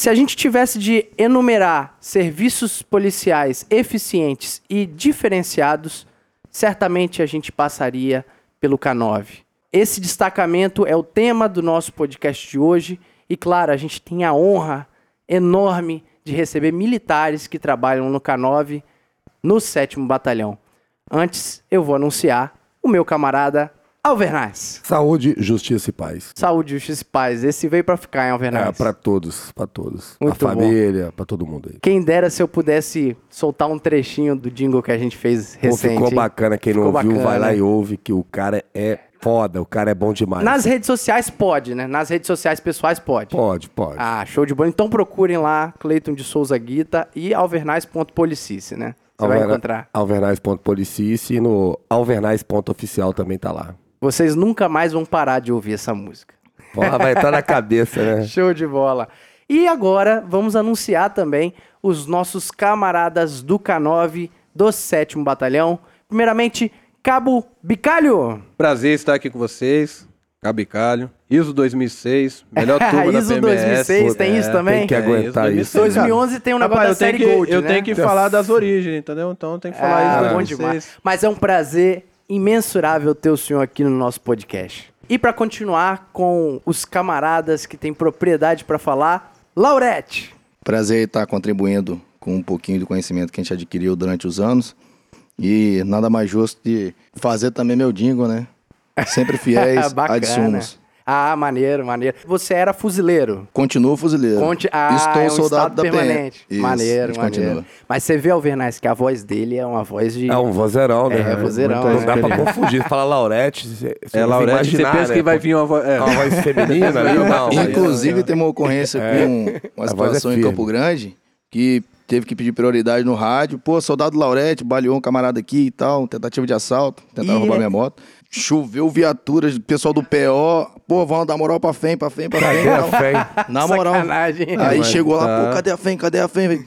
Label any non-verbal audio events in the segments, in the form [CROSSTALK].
Se a gente tivesse de enumerar serviços policiais eficientes e diferenciados, certamente a gente passaria pelo K9. Esse destacamento é o tema do nosso podcast de hoje e, claro, a gente tem a honra enorme de receber militares que trabalham no K9 no 7 Batalhão. Antes, eu vou anunciar o meu camarada Alvernaz. Saúde, justiça e paz. Saúde, justiça e paz. Esse veio pra ficar, hein, Alvernaz? É, pra todos, pra todos. Muito pra família, pra todo mundo aí. Quem dera se eu pudesse soltar um trechinho do jingle que a gente fez Pô, recente. ficou hein? bacana. Quem Ficou não ouviu, bacana. vai lá e ouve, que o cara é foda, o cara é bom demais. Nas redes sociais pode, né? Nas redes sociais pessoais pode. Pode, pode. Ah, show de bola. Então procurem lá, Cleiton de Souza Guita e alvernais.policice, né? Você vai Alverna- encontrar. Alvernais.policice e no alvernais.oficial também tá lá. Vocês nunca mais vão parar de ouvir essa música. Porra, vai estar na cabeça, né? [LAUGHS] Show de bola. E agora vamos anunciar também os nossos camaradas do K9 do 7 Batalhão. Primeiramente, Cabo Bicalho. Prazer estar aqui com vocês. Cabicalho. ISO 2006. Melhor [LAUGHS] turma da ISO PMS. 2006, tem É, isso também? Tem que É, aguentar isso, isso. 2011 tem um negócio Rapaz, da série que, Gold, eu né? tenho que falar das origens, entendeu? Então tem que falar Ah, ISO bom 2006. demais. Mas é um prazer imensurável ter o senhor aqui no nosso podcast. E para continuar com os camaradas que têm propriedade para falar, Laurete. Prazer estar contribuindo com um pouquinho do conhecimento que a gente adquiriu durante os anos. E nada mais justo de fazer também meu jingle, né? Sempre [LAUGHS] fiéis sumos. Ah, maneiro, maneiro. Você era fuzileiro. Continuo fuzileiro. Conte... Ah, Estou é um soldado da PM. permanente. Isso, a maneiro, maneiro. continua. Mas você vê, Alvernais, que a voz dele é uma voz de... É um vozeirão, né? É, vozeirão, Não né? dá pra confundir. Fala Laurete, você, você É, Laurete, você imaginar, pensa né? que vai vir uma voz. É. Uma voz feminina ali? Não, Inclusive, tem uma ocorrência É. com uma é situação em. Campo Grande que teve que pedir prioridade no rádio. Pô, soldado Laurete baleou um camarada aqui e tal, tentativa de assalto, tentaram E roubar é- minha moto. Choveu viaturas, pessoal do PO. Pô, vão dar moral pra FEM, pra FEM, pra FEM. Cadê a fé? Na moral. Sacanagem. Aí Mas chegou lá, tá. pô, cadê a FEM? Cadê a FEM? [LAUGHS] velho?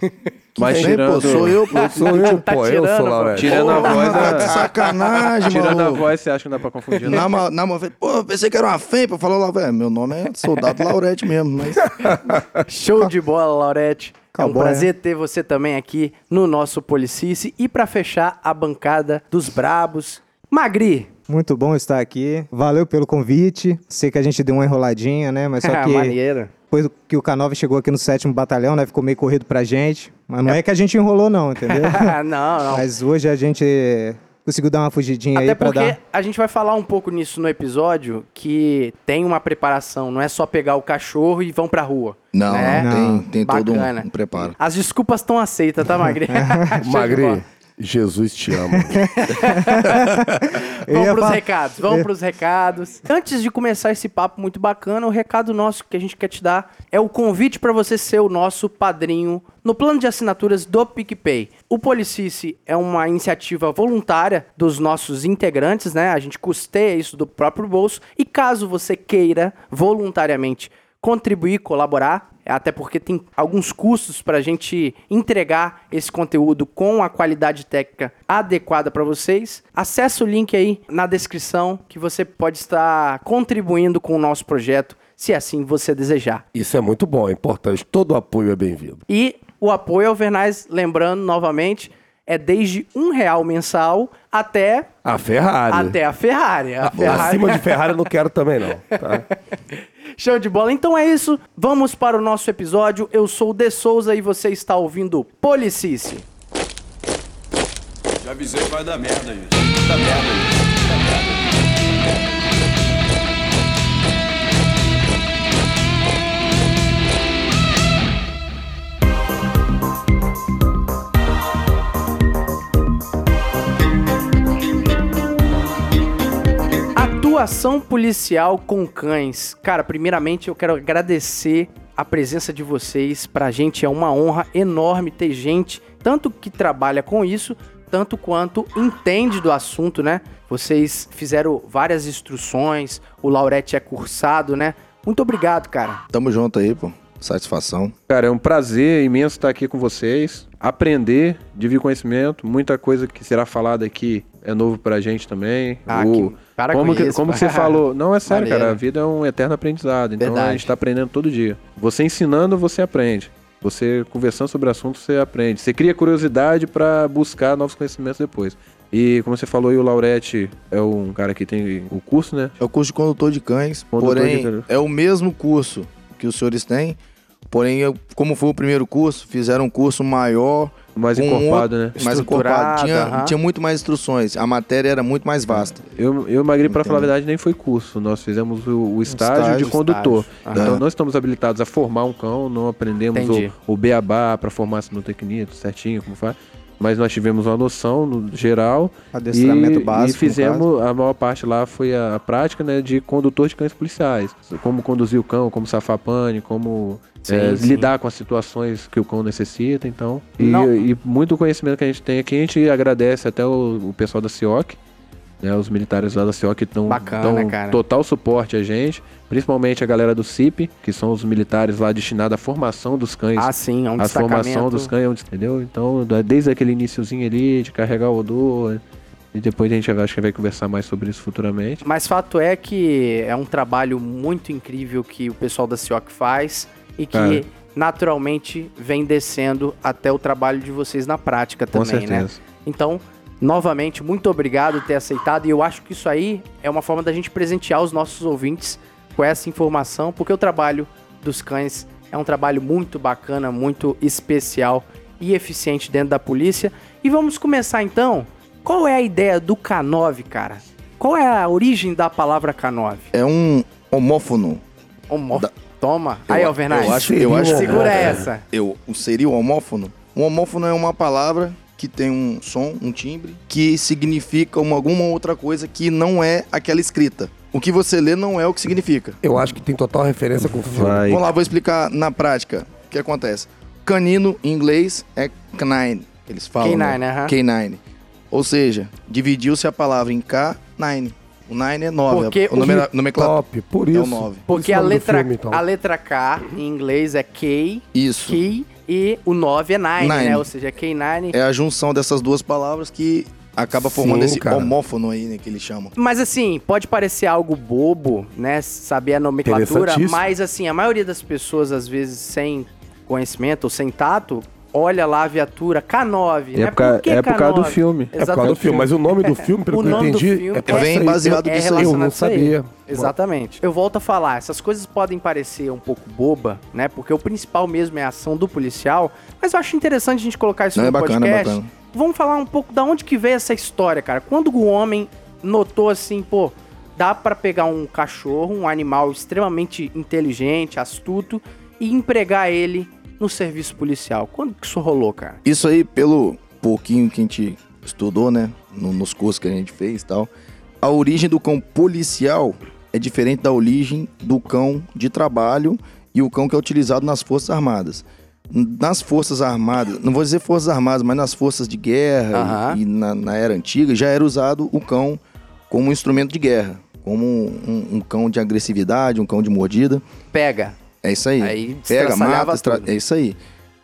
Mas FEM, tirando- pô, sou eu, pô. Sou eu, Tá pô, eu tirando, sou pô. Laurete. Tirando a voz, tá de a- sacanagem, Tirando a maluco. voz, você acha que não dá pra confundir? Não? Na, ma- na, ma- pô, pensei que era uma FEM, pra falar lá, velho, meu nome é Soldado Laurete mesmo, mas [LAUGHS] Show de bola, Laurete. É um Cowboy, prazer ter você também aqui no nosso Policice. E para fechar a bancada dos brabos, Magri. Muito bom estar aqui. Valeu pelo convite. Sei que a gente deu uma enroladinha, né? Mas só [LAUGHS] que Maneiro. depois que o K9 chegou aqui no sétimo batalhão, né? Ficou meio corrido pra gente. Mas não é, que a gente enrolou, não, entendeu? [LAUGHS] não, não. Mas hoje a gente conseguiu dar uma fugidinha Até aí pra porque dar. a gente vai falar um pouco nisso no episódio, que tem uma preparação, não é só pegar o cachorro e vão pra rua. não, né? não, tem, tem todo um, um preparo. As desculpas estão aceitas, tá, Magri? [LAUGHS] Magri, Jesus te ama. [LAUGHS] Vamos pros fa- recados, vamos pros recados. Antes de começar esse papo muito bacana, o recado nosso que a gente quer te dar é o convite para você ser o nosso padrinho no plano de assinaturas do PicPay. O Policice é uma iniciativa voluntária dos nossos integrantes, né? A gente custeia isso do próprio bolso e caso você queira voluntariamente contribuir, colaborar, até porque tem alguns custos para a gente entregar esse conteúdo com a qualidade técnica adequada para vocês. Acesse o link aí na descrição que você pode estar contribuindo com o nosso projeto, se assim você desejar. Isso é muito bom, é importante. Todo apoio é bem-vindo. E o apoio ao Vernais, lembrando novamente, é desde um real mensal até, A Ferrari. até a Ferrari. A Ferrari. Acima de Ferrari eu não quero também, não. Tá? [LAUGHS] Show de bola. Então é isso. Vamos para o nosso episódio. Eu sou o De Souza e você está ouvindo Policice. Já avisei que vai dar merda isso. Dá merda isso. Atuação policial com cães. Cara, primeiramente eu quero agradecer a presença de vocês. Pra gente é uma honra enorme ter gente, tanto que trabalha com isso, tanto quanto entende do assunto, né? Vocês fizeram várias instruções, o Laurete é cursado, né? Muito obrigado, cara. Tamo junto aí, pô. Satisfação. Cara, é um prazer imenso estar aqui com vocês, aprender, dividir conhecimento, muita coisa que será falada aqui é novo pra gente também. Ah, o, que- Para como com que, isso, como [LAUGHS] você falou? Não, é sério, Maneiro. cara. A vida é um eterno aprendizado. Então a Verdade. gente tá aprendendo todo dia. Você ensinando, você aprende. Você conversando sobre o assunto, você aprende. Você cria curiosidade pra buscar novos conhecimentos depois. E como você falou, aí, o Laurete é um cara que tem o curso, né? É o curso de condutor de cães, Condutor porém de é o mesmo curso que os senhores têm, porém eu- como foi o primeiro curso, fizeram um curso maior, Mais com encorpado, né? mais encorpado, tinha, aham. tinha muito mais instruções, a matéria era muito mais vasta. Eu, eu e pra Entendo. falar a verdade, nem foi curso. Nós fizemos o, o estágio, estágio, de condutor. estágio. Então, nós estamos habilitados a formar um cão, não aprendemos Entendi. o, o beabá pra formar a sinotecnia, tudo certinho, como faz. Mas nós tivemos uma noção no geral Adestramento e, básico. e fizemos, a maior parte lá foi a, a prática né, de condutor de cães policiais. Como conduzir o cão, como safar pane, como Sim, é, sim. lidar com as situações que o cão necessita, então. E, e muito conhecimento que a gente tem aqui, a gente agradece até o, o pessoal da CIOC, né, os militares lá da CIOC estão Bacana, dão cara. total suporte a gente, principalmente a galera do CIP, que são os militares lá destinados à formação dos cães. Ah, sim, é um a formação dos cães, entendeu? Então, desde aquele iniciozinho ali, de carregar o odor, e depois a gente vai- acho que vai conversar mais sobre isso futuramente. Mas fato é que é um trabalho muito incrível que o pessoal da CIOC faz e que Cara. naturalmente vem descendo até o trabalho de vocês na prática também, né? Então, novamente, muito obrigado por ter aceitado. E eu acho que isso aí é uma forma da gente presentear os nossos ouvintes com essa informação, porque o trabalho dos cães é um trabalho muito bacana, muito especial e eficiente dentro da polícia. E vamos começar então. Qual é a ideia do K9, cara? Qual é a origem da palavra K9? É um homófono. Homo... Da- Toma. Eu- Aí, Alvernaz. eu acho- eu acho- Segura É. essa. Eu, seria o homófono? Um homófono é uma palavra que tem um som, um timbre, que significa uma, alguma outra coisa que não é aquela escrita. O que você lê não é o que significa. Eu acho que tem total referência com o filme. Vai. Vamos lá, vou explicar na prática o que acontece. Canino, em inglês, é canine, que eles falam. Canine, né? aham. Canine. Ou seja, dividiu-se a palavra em K9. O 9 é 9. Porque o o numera- nomenclatura Top, por é isso. o 9. Porque a letra, filme, então. a letra K em inglês é K, Isso. Key e o 9 é 9, Nine. né? Ou seja, K9. É a junção dessas duas palavras que acaba formando Sim, esse cara. homófono aí, né, que eles chamam. Mas assim, pode parecer algo bobo, né? Saber a nomenclatura, mas assim, a maioria das pessoas, às vezes, sem conhecimento ou sem tato, olha lá a viatura K9. É né? por é por causa do K9? filme. É por causa do filme, mas o nome do filme, pelo O que eu nome do entendi, filme é isso aí. baseado é disso aí. Eu não sabia. Exatamente. Eu volto a falar, essas coisas podem parecer um pouco boba, né? Porque o principal mesmo é a ação do policial, mas eu acho interessante a gente colocar isso Não, no é bacana, é podcast. bacana. Vamos falar um pouco da onde que veio essa história, cara. Quando o homem notou assim, pô, dá pra pegar um cachorro, um animal extremamente inteligente, astuto e empregar ele no serviço policial. Quando que isso rolou, cara? Isso aí, pelo pouquinho que a gente estudou, né, no- nos cursos que a gente fez e tal, a origem do cão policial é diferente da origem do cão de trabalho e o cão que é utilizado nas Forças Armadas. Nas Forças Armadas, não vou dizer Forças Armadas, mas nas Forças de Guerra Aham. e, e na, na era antiga já era usado o cão como um instrumento de guerra, como um, um cão de agressividade, um cão de mordida. Pega. É isso aí. Aí Pega, mata, estra... é isso aí.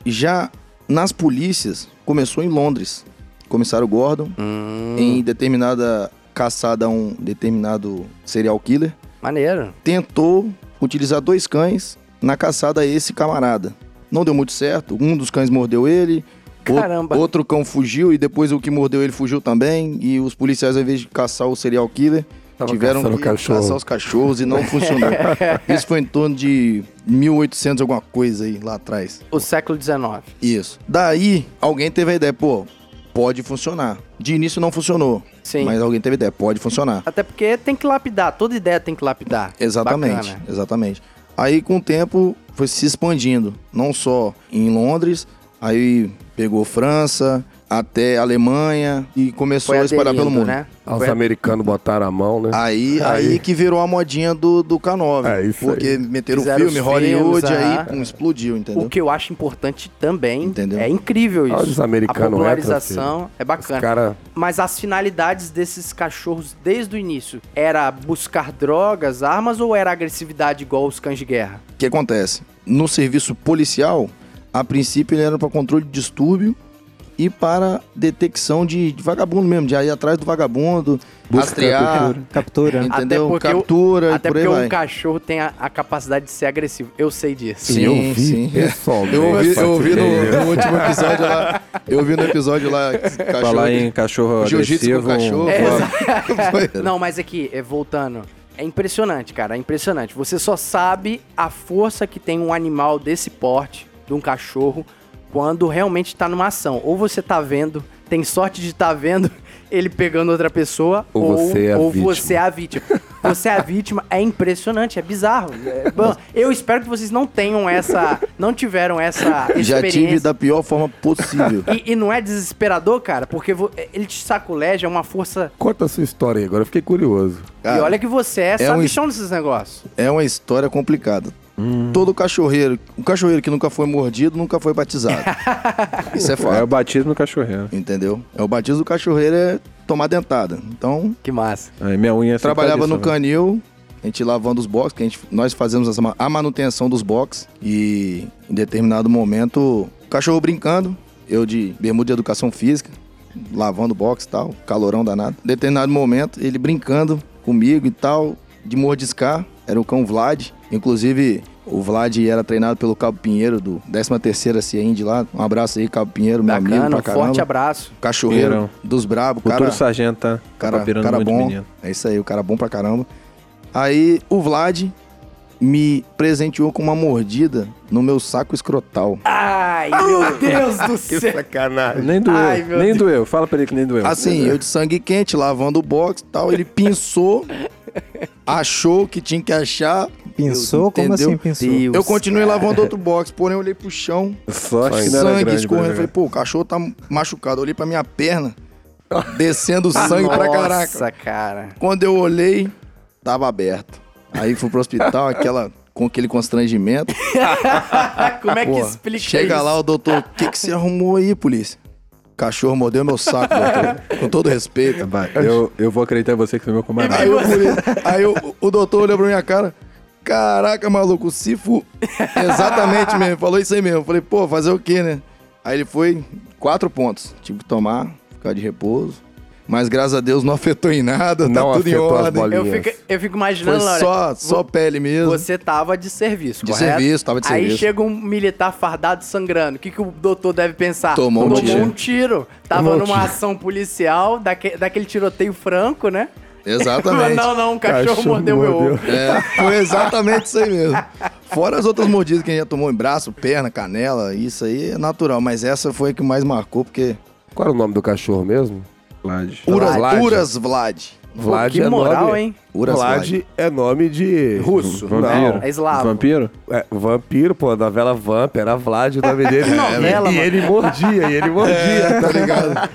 Já nas polícias, começou em Londres. Comissário Gordon, Hum, em determinada caçada a um determinado serial killer, maneiro. tentou utilizar dois cães na caçada a esse camarada. Não deu muito certo. Um dos cães mordeu ele. o- Caramba. Outro cão fugiu e depois o que mordeu ele fugiu também. E os policiais, ao invés de caçar o serial killer, Tava tiveram que cachorro. caçar os cachorros e não funcionou. [LAUGHS] Isso foi em torno de 1800 alguma coisa aí lá atrás. O século XIX. Isso. Daí, alguém teve a ideia, pô, pode funcionar. De início não funcionou. Sim. Mas alguém teve a ideia, pode funcionar. Até porque tem que lapidar, toda ideia tem que lapidar. Exatamente, Bacana. exatamente. Aí com o tempo foi se expandindo, não só em Londres, aí pegou França, até Alemanha e começou a espalhar pelo mundo. né? Os Foi- americanos botaram a mão, né? Aí, Aí. aí que virou a modinha do, do K9. É, isso porque aí. meteram o Fizeram filme, os Hollywood, filmes, aí explodiu, entendeu? O que eu acho importante também Entendeu? é incrível isso. Olha os americanos a popularização é Os bacana. caras. Mas as finalidades desses cachorros desde o início era buscar drogas, armas ou era agressividade igual os cães de guerra? O que acontece? No serviço policial, a princípio ele era para controle de distúrbio e para detecção de, de vagabundo mesmo, de ir atrás do vagabundo, rastrear, Captura. né? entendeu? Até porque o- Captura Até por aí porque vai. um cachorro tem a, a capacidade de ser agressivo. Eu sei disso. Sim, eu vi sim. Eu ouvi, eu ouvi no, no último episódio lá. Eu ouvi no episódio lá. Cachorro, Falar em cachorro Jiu-jitsu agressivo. com cachorro. É. [LAUGHS] Não, mas aqui, é, voltando. É impressionante, cara. É impressionante. Você só sabe a força que tem um animal desse porte, de um cachorro, quando realmente tá numa ação. Ou você tá vendo, tem sorte de estar vendo [LAUGHS] ele pegando outra pessoa, Ou você é a ou vítima. você é a vítima. Você é a vítima, é impressionante, é bizarro. É, bom, eu espero que vocês não tenham essa. Não tiveram essa Já experiência. tive da pior forma possível. E, e não é desesperador, cara, porque ele te saculeja, é uma força. Conta a sua história aí, agora eu fiquei curioso. Cara, e olha que você é, é sabichão desses negócios. É uma história complicada. Todo cachorreiro, o cachorreiro que nunca foi mordido, nunca foi batizado. [LAUGHS] Isso é É o fato. batismo no cachorreiro. Entendeu? É o batismo do cachorreiro é tomar dentada. Então, Que massa. Aí minha unha é trabalhava no canil, a gente lavando os boxes, que a gente, nós fazemos a manutenção dos boxes e em determinado momento, o cachorro brincando, eu de bermuda de educação física, lavando o box e tal, calorão danado. Em determinado momento, ele brincando comigo e tal, de mordiscar, era o cão Vlad, inclusive o Vlad era treinado pelo Cabo Pinheiro do 13ª CIEND lá. Um abraço aí, Cabo Pinheiro, meu amigo Bacana, pra um caramba. forte abraço. Cachorreiro Pinheirão. dos brabos, Futuro cara. sargento, tá? Cara, tá cara bom. menino. É isso aí, o cara bom pra caramba. Aí o Vlad me presenteou com uma mordida no meu saco escrotal. Ai, meu Deus do [LAUGHS] Que céu. sacanagem. Nem doeu, Ai, nem Deus. doeu. Fala pra ele que nem doeu. Assim, eu de sangue quente, lavando o box e tal, ele [LAUGHS] pinçou, achou que tinha que achar. Pensou? Como assim pensou? Deus, Eu continuei cara. lavando outro box, porém eu olhei pro chão, Sorte sangue grande. escorrendo. Falei, pô, o cachorro tá machucado. Eu olhei pra minha perna, descendo [LAUGHS] sangue pra caraca. Nossa, cara. Quando eu olhei, tava aberto. Aí fui pro hospital, [LAUGHS] aquela, com aquele constrangimento. [LAUGHS] Como é que Pô, explica chega isso? lá o doutor, o que, que você arrumou aí, polícia? Cachorro mordeu meu saco, doutor. Com todo respeito. Vai, eu, eu vou acreditar em você que você é meu camarada. Aí, o, polícia- aí o, o doutor olhou pra minha cara. Caraca, maluco, se fu... Exatamente mesmo, falou isso aí mesmo. Falei, pô, fazer o quê, né? Aí ele foi, quatro pontos. Tive que tomar, ficar de repouso. Mas graças a Deus não afetou em nada, tá Não tudo em ordem. Eu fico, eu fico Foi imaginando, Laura, só, só pele mesmo. Você tava de serviço, De correto? serviço, tava de Aí serviço. chega um militar fardado sangrando. O que, que o doutor deve pensar? Tomou um tiro. um tiro. Tava Tomou um numa tiro. ação policial, daque- daquele tiroteio franco, né? Exatamente. [LAUGHS] não, não, um cachorro, Cachorro mordeu meu mordeu. ovo. É, foi exatamente isso aí mesmo. Fora as outras mordidas que a gente já tomou em braço, perna, canela, isso aí é natural. Mas essa foi a que mais marcou, porque... Qual era o nome do cachorro mesmo? Vlad. Uras Vlad. Vlad. Uras Vlad. Vlad que é moral, nome... hein? Uras Vlad Vlad. é nome de... Russo. Vampiro. É eslavo. Vampiro? É, vampiro, pô, a novela Vamp, era Vlad o nome [LAUGHS] dele. novela, e mano. ele mordia, e ele mordia. [LAUGHS] É, tá ligado?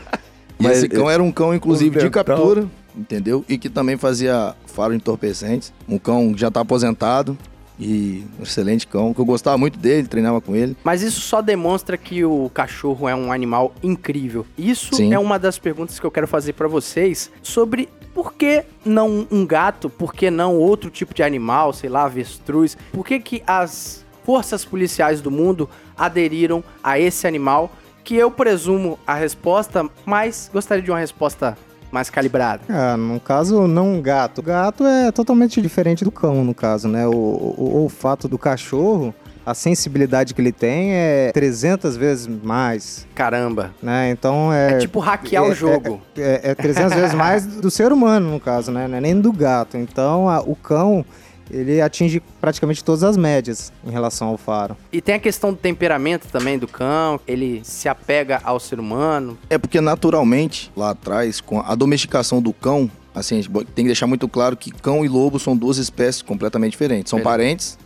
E Mas esse cão era um cão, inclusive, o de captura, entendeu? E que também fazia faro entorpecentes. Um cão que já tá aposentado e um excelente cão, que eu gostava muito dele, treinava com ele. Mas isso só demonstra que o cachorro é um animal incrível. Isso Sim. é uma das perguntas que eu quero fazer pra vocês sobre por que não um gato, por que não outro tipo de animal, sei lá, avestruz? Por que que as forças policiais do mundo aderiram a esse animal? Que eu presumo a resposta, mas gostaria de uma resposta mais calibrada. Ah, no caso, não gato. O gato é totalmente diferente do cão, no caso, né? O, o- o olfato do cachorro, a sensibilidade que ele tem é 300 vezes mais, Caramba. né? Então é... É, tipo hackear é- o jogo. É, é 300 vezes mais do ser humano, no caso, né? É nem do gato. Então, a- o cão, ele atinge praticamente todas as médias em relação ao faro. E tem a questão do temperamento também do cão, ele se apega ao ser humano. É porque naturalmente, lá atrás, com a domesticação do cão, assim, a gente tem que deixar muito claro que cão e lobo são duas espécies completamente diferentes. São Verdade. parentes,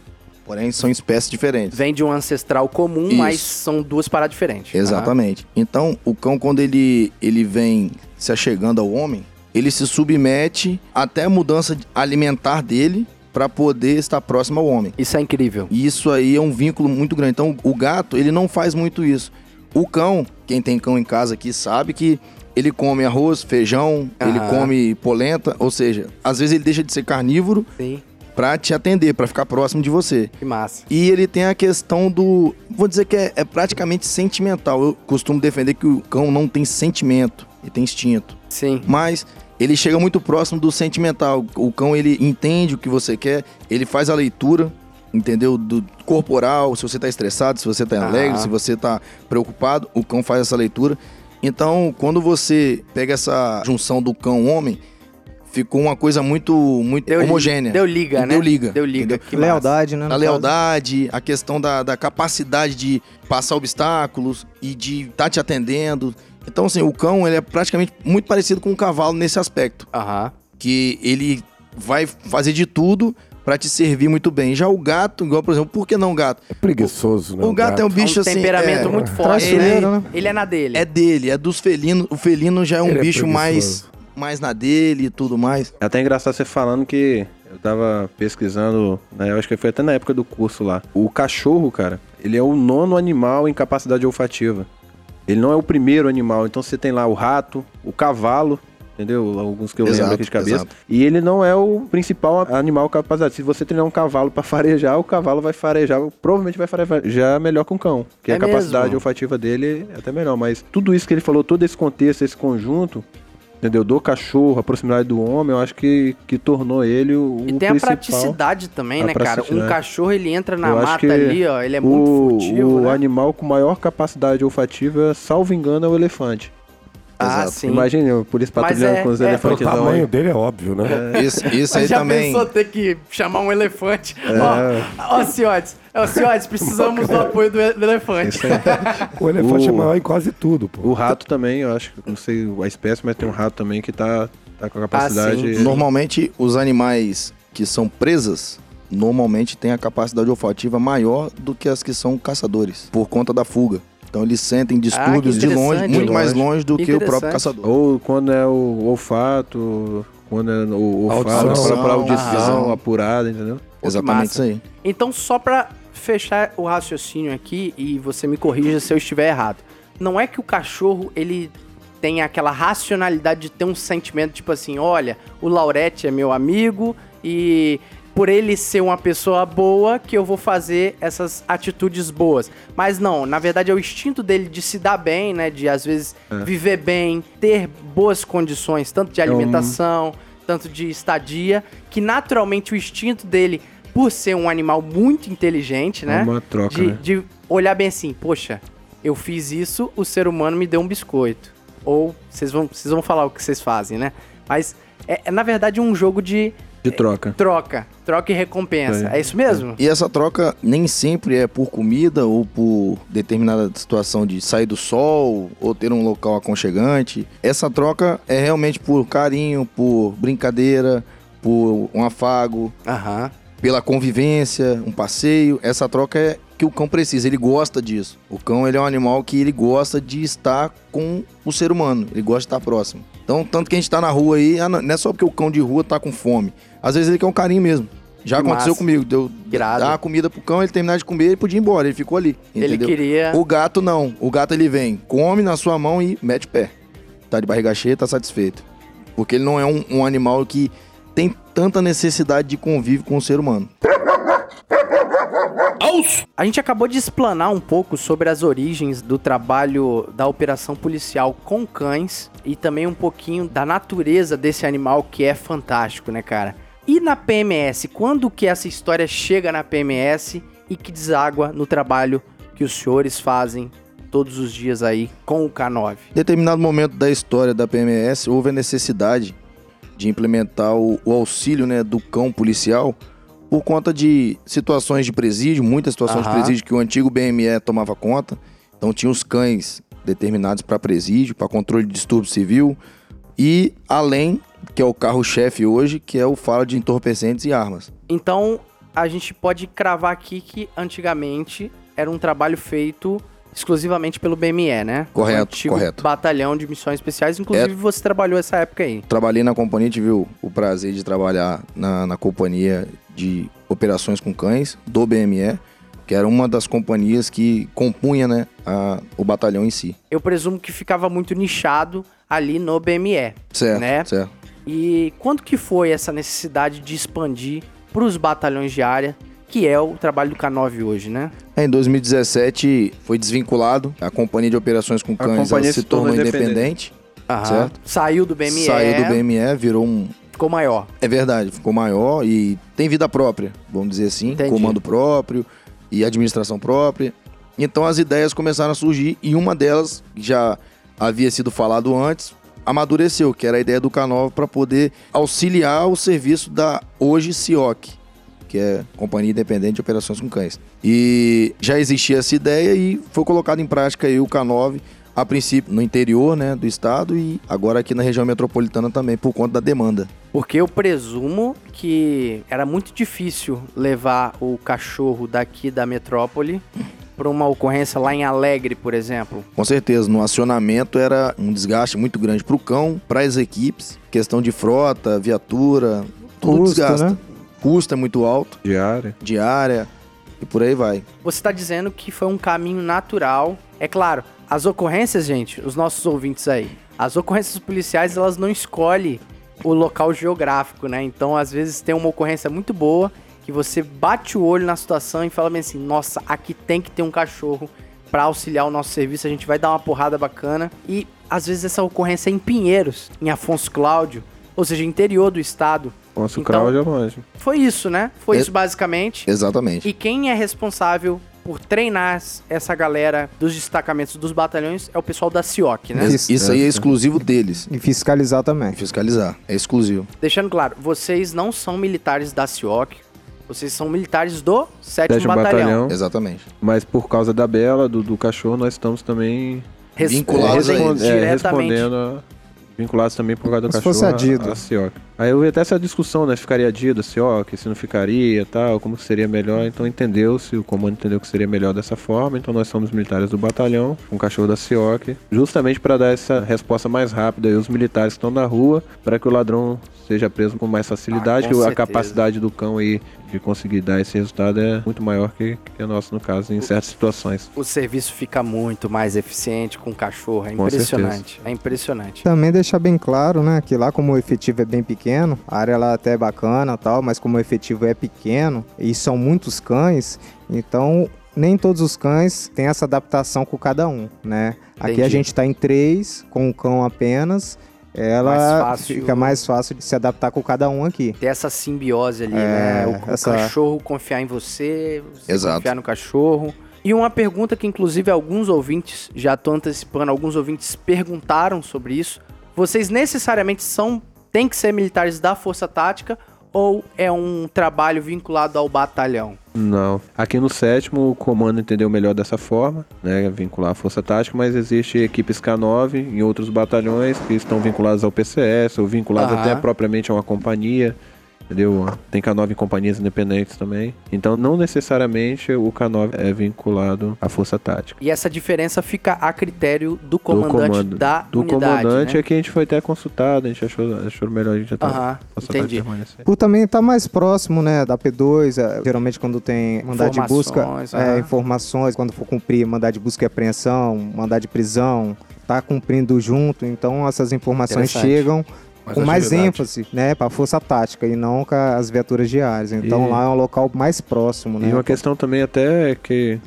porém são espécies diferentes. Vem de um ancestral comum, Isso. mas são duas paradas diferentes. Exatamente. Então, o cão, quando ele, ele vem se achegando ao homem, ele se submete até a mudança alimentar dele para poder estar próximo ao homem. Isso é incrível. E isso aí é um vínculo muito grande. Então, o gato, ele não faz muito isso. O cão, quem tem cão em casa aqui sabe que ele come arroz, feijão, ele Aham. come polenta, ou seja, às vezes ele deixa de ser carnívoro Sim. pra te atender, pra ficar próximo de você. Que massa. E ele tem a questão do. Vou dizer que é, é praticamente sentimental. Eu costumo defender que o cão não tem sentimento, ele tem instinto. Sim. Mas ele chega muito próximo do sentimental. O cão ele entende o que você quer, ele faz a leitura, entendeu? Do corporal, se você tá estressado, se você tá Ah. alegre, se você tá preocupado, o cão faz essa leitura. Então, quando você pega essa junção do cão-homem, ficou uma coisa muito, muito Deu homogênea. Deu liga, né? Deu liga. Deu liga. Lealdade, né? A caso. lealdade, a questão da, da capacidade de passar obstáculos e de estar te atendendo. Então, assim, o cão ele é praticamente muito parecido com o cavalo nesse aspecto. Aham. Que ele vai fazer de tudo pra te servir muito bem. Já o gato, igual, por exemplo, por que não o gato? É preguiçoso, né? o gato é um bicho um assim. temperamento é, muito forte, traiçoeiro, né? né? Ele é na dele. é dele, é dos felinos. O felino já é um Ele é bicho mais, preguiçoso. mais na dele e tudo mais. É até engraçado você falando que eu tava pesquisando, né, eu acho que foi até na época do curso lá. O cachorro, cara, ele é o nono animal em capacidade olfativa. Ele não é o primeiro animal. Então você tem lá o rato, o cavalo, entendeu? Alguns que eu Exato, lembro aqui de cabeça. exato. E ele não é o principal animal capacitado. Se você treinar um cavalo pra farejar, o cavalo vai farejar, provavelmente vai farejar melhor que um cão. Porque É a capacidade mesmo? olfativa dele é até melhor. Mas tudo isso que ele falou, todo esse contexto, esse conjunto, entendeu? Do cachorro, a proximidade do homem, eu acho que, que tornou ele o, E o tem a praticidade também, A né, cara? Um cachorro, ele entra na Eu acho mata que ali, ó. Ele é o, muito furtivo, o né? animal com maior capacidade olfativa, salvo engano, é o elefante. Ah, Exato. sim. Imagine a polícia Mas patrulhando é- com os é- O elefantes. tamanho dele é óbvio, né? Esse, esse [LAUGHS] aí Mas já também. pensou ter que chamar um elefante? É. Ó, ó, ó, senhores, precisamos do apoio do, elefante. O elefante O- é maior em quase tudo, pô. O rato também, eu acho que não sei a espécie, mas tem um rato também que tá, tá com a capacidade. sim. Normalmente, os animais que são presas, normalmente têm a capacidade olfativa maior do que as que são caçadores, por conta da fuga. Então eles sentem distúrbios de longe, muito De mais longe. longe do que o próprio caçador. Ou quando é o olfato, quando é o olfato Audição. para pra audição Aham. apurada, entendeu? Exatamente isso aí. Então, só pra fechar o raciocínio aqui, e você me corrija se eu estiver errado. Não é que o cachorro, ele tem aquela racionalidade de ter um sentimento, tipo assim, olha, o Laurete é meu amigo e por ele ser uma pessoa boa que eu vou fazer essas atitudes boas. Mas não, na verdade é o instinto dele de se dar bem, né? De às vezes viver bem, ter boas condições, tanto de alimentação, tanto de estadia, que naturalmente o instinto dele, por ser um animal muito inteligente, né? É uma troca, de, né? de olhar bem assim, poxa, eu fiz isso, o ser humano me deu um biscoito. Ou vocês vão, vocês vão falar o que vocês fazem, né? Mas é, é, na verdade um jogo de De troca. troca, troca e recompensa. É, isso mesmo? E essa troca nem sempre é por comida ou por determinada situação de sair do sol ou ter um local aconchegante. Essa troca é realmente por carinho, por brincadeira, por um afago, Aham. Pela convivência, um passeio. Essa troca é que o cão precisa, ele gosta disso. O cão ele é um animal que ele gosta de estar com o ser humano, ele gosta de estar próximo. Então, tanto que a gente tá na rua aí, ah, não é só porque o cão de rua tá com fome. Às vezes ele quer um carinho mesmo. Já Que aconteceu massa. comigo, deu Irado. dar uma comida pro cão, ele terminar de comer, ele podia ir embora, ele ficou ali, Ele entendeu? queria. O gato não, o gato ele vem, come na sua mão e mete o pé. Tá de barriga cheia, tá satisfeito. Porque ele não é um, um animal que tem tanta necessidade de convívio com o ser humano. A gente acabou de explanar um pouco sobre as origens do trabalho da operação policial com cães e também um pouquinho da natureza desse animal que é fantástico, né, cara? E na PMS, quando que essa história chega na PMS e que deságua no trabalho que os senhores fazem todos os dias aí com o K9? Em determinado momento da história da PMS, houve a necessidade de implementar o, o auxílio né, do cão policial por conta de situações de presídio, muitas situações Aham. de presídio que o antigo BME tomava conta. Então tinha os cães determinados para presídio, para controle de distúrbio civil e além, que é o carro-chefe hoje, que é o faro de entorpecentes e armas. Então, a gente pode cravar aqui que antigamente era um trabalho feito exclusivamente pelo BME, né? Correto, correto. Batalhão de Missões Especiais. Inclusive, você trabalhou essa época aí. Trabalhei na companhia, tive o, o prazer de trabalhar na, na companhia de operações com cães do BME, que era uma das companhias que compunha né, a- o batalhão em si. Eu presumo que ficava muito nichado ali no BME. Certo, Né? certo. E quando que foi essa necessidade de expandir para os batalhões de área, que é o trabalho do K9 hoje, né? É, Em 2017 foi desvinculado, a companhia de operações com cães se se tornou tornou independente. independente, Aham. Certo. Saiu do BME, saiu do BME, virou um. ficou maior. É verdade, ficou maior e tem vida própria, vamos dizer assim, Entendi. comando próprio e administração própria. Então as ideias começaram a surgir e uma delas que já havia sido falado antes, amadureceu, que era a ideia do K9 para poder auxiliar o serviço da hoje CIOC, que é Companhia Independente de Operações com Cães. E já existia essa ideia e foi colocado em prática aí o K9 a princípio no interior, né, do estado e agora aqui na região metropolitana também por conta da demanda. Porque eu presumo que era muito difícil levar o cachorro daqui da metrópole para uma ocorrência lá em Alegre, por exemplo. Com certeza, no acionamento era um desgaste muito grande para o cão, para as equipes, questão de frota, viatura, tudo Custo, desgasta. né? Custo é muito alto, Diária. diária e por aí vai. Você está dizendo que foi um caminho natural. É claro, as ocorrências, gente, os nossos ouvintes aí, as ocorrências policiais, elas não escolhem o local geográfico, né? Então, às vezes, tem uma ocorrência muito boa que você bate o olho na situação e fala bem assim: nossa, aqui tem que ter um cachorro para auxiliar o nosso serviço, a gente vai dar uma porrada bacana. E às vezes essa ocorrência é em Pinheiros, em Afonso Cláudio, ou seja, interior do estado. Nosso Então- Cláudio é longe. Foi isso, né? Foi É- isso basicamente. Exatamente. E quem é responsável por treinar essa galera dos destacamentos dos batalhões é o pessoal da CIOC, né? Isso, isso aí é exclusivo deles. E fiscalizar também. Fiscalizar, é exclusivo. Deixando claro, vocês não são militares da CIOC, vocês são militares do 7 Sétimo Batalhão. Batalhão. Exatamente. Mas por causa da Bela, do, do cachorro, nós estamos também Res- Vinculados a respondem eles. é, diretamente. respondendo a- vinculados também por causa do Como se cachorro fosse a a- a CIOC. Aí eu vi até essa discussão, né? Se ficaria Dida, CIOC, se não ficaria tal, como que seria melhor. Então entendeu-se, o comando entendeu que seria melhor dessa forma. Então nós somos militares do batalhão, com o cachorro da CIOC, justamente para dar essa resposta mais rápida. E os militares que estão na rua, para que o ladrão seja preso com mais facilidade, Ah, com que a certeza. capacidade do cão aí de conseguir dar esse resultado é muito maior que, que a nossa, no caso, em certas situações. O serviço fica muito mais eficiente com o cachorro. É impressionante. É impressionante. Também deixar bem claro, né, que lá como o efetivo é bem pequeno, a área lá até é bacana tal, mas como o efetivo é pequeno e são muitos cães, então nem todos os cães têm essa adaptação com cada um, né? Aqui Entendi. a gente tá em três, com um cão apenas, ela Mais fácil. fica mais fácil de se adaptar com cada um aqui. Ter essa simbiose ali, É, né? O, o essa- cachorro confiar em você, você Exato. confiar no cachorro. E uma pergunta que, inclusive, alguns ouvintes, já tô antecipando, alguns ouvintes perguntaram sobre isso. Vocês necessariamente são, têm que ser militares da Força Tática ou é um trabalho vinculado ao batalhão? Não. Aqui no sétimo, o comando entendeu melhor dessa forma, né? Vincular a força tática, mas existe equipes K9 em outros batalhões que estão vinculadas ao PCS, ou vinculadas até propriamente a uma companhia. Entendeu? Tem K9 em companhias independentes também. Então, não necessariamente o K9 é vinculado à força tática. E essa diferença fica a critério do Do comandante comando- da Do unidade, comandante né? é que a gente foi até consultado, a gente achou, achou melhor a gente até tática entendi. Por também estar mais próximo, né, da P2, é, geralmente quando tem mandado de busca, Informações, é, informações, quando for cumprir mandado de busca e apreensão, mandado de prisão, tá cumprindo junto, então essas informações chegam Mais com mais ênfase, né, para força tática e não com as viaturas diárias. Então E- lá é um local mais próximo, né? E uma questão também até que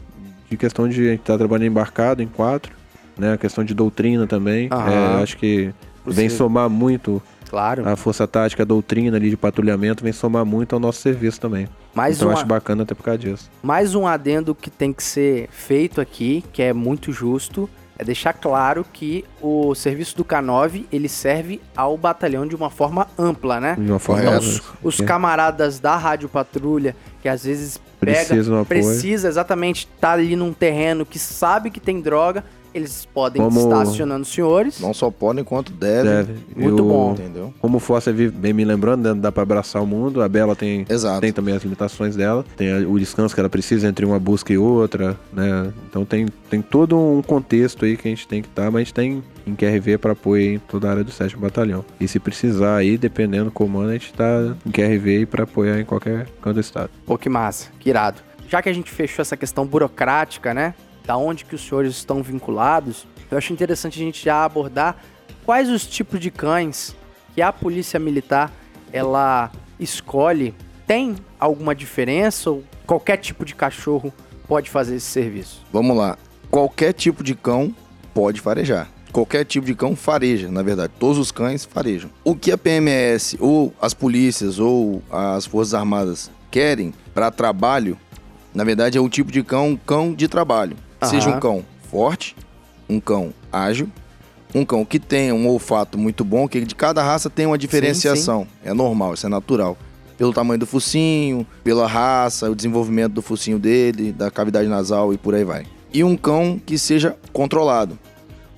de questão de a gente tá trabalhando embarcado em quatro, né? A questão de doutrina também. É, acho que vem somar muito Claro. a força tática, a doutrina ali de patrulhamento, vem somar muito ao nosso serviço também. Mais então uma- acho bacana até por causa disso. Mais um adendo que tem que ser feito aqui, que é muito justo, é deixar claro que o serviço do K9, ele serve ao batalhão de uma forma ampla, né? De uma forma Correto. Os, os camaradas da Rádio Patrulha, que às vezes pega, Precisam apoio. precisa exatamente estar ali num terreno que sabe que tem droga, eles podem Como- estar acionando os senhores. Não só podem quanto devem. Deve. Muito Eu- bom. Entendeu? Como o Força vive bem me lembrando, né, dá pra abraçar o mundo. A Bela tem, Exato. tem também as limitações dela. Tem o descanso que ela precisa entre uma busca e outra, né? Então tem, tem todo um contexto aí que a gente tem que estar, mas a gente tem em QRV para apoio em toda a área do 7 Batalhão. E se precisar aí, dependendo do comando, a gente tá em QRV aí para apoiar em qualquer canto do estado. Pô, que massa, que irado. Já que a gente fechou essa questão burocrática, né? Da onde que os senhores estão vinculados, eu acho interessante a gente já abordar quais os tipos de cães que a polícia militar ela escolhe tem alguma diferença ou qualquer tipo de cachorro pode fazer esse serviço? Vamos lá. Qualquer tipo de cão pode farejar. Qualquer tipo de cão fareja, na verdade. Todos os cães farejam. O que a PMS, ou as polícias, ou as Forças Armadas querem para trabalho, na verdade é o tipo de cão, cão de trabalho. Seja Aham. um cão forte, um cão ágil, um cão que tenha um olfato muito bom, que de cada raça tem uma diferenciação. É normal, isso é natural. Pelo tamanho do focinho, pela raça, o desenvolvimento do focinho dele, da cavidade nasal e por aí vai. E um cão que seja controlado,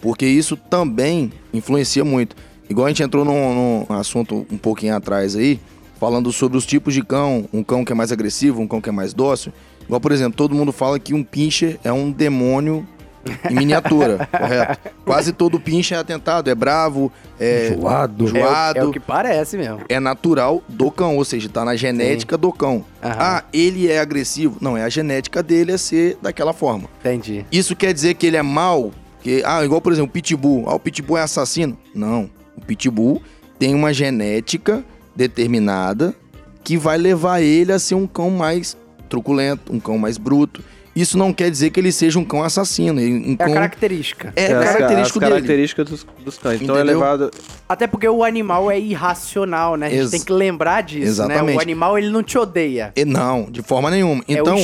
porque isso também influencia muito. Igual a gente entrou num, num assunto um pouquinho atrás aí, falando sobre os tipos de cão, um cão que é mais agressivo, um cão que é mais dócil. Igual, por exemplo, todo mundo fala que um pincher é um demônio em miniatura, [LAUGHS] correto? Quase todo pincher é atentado, é bravo, é Joado. É, o- joado. é o que parece mesmo. É natural do cão, ou seja, tá na genética do cão. Aham. Ah, ele é agressivo? Não, é a genética dele é ser daquela forma. Entendi. Isso quer dizer que ele é mau? Que, ah, igual, por exemplo, o Pitbull. Ah, o Pitbull é assassino? Não. O Pitbull tem uma genética determinada que vai levar ele a ser um cão mais truculento, um cão mais bruto. Isso não quer dizer que ele seja um cão assassino. Um É a cão... característica. É, as ca- característico as dele. características dos, dos cães. Então é levado. Até porque o animal é irracional, né? A gente Ex- tem que lembrar disso, né? Exatamente. O animal, ele não te odeia. E Não, de forma nenhuma. É o Então,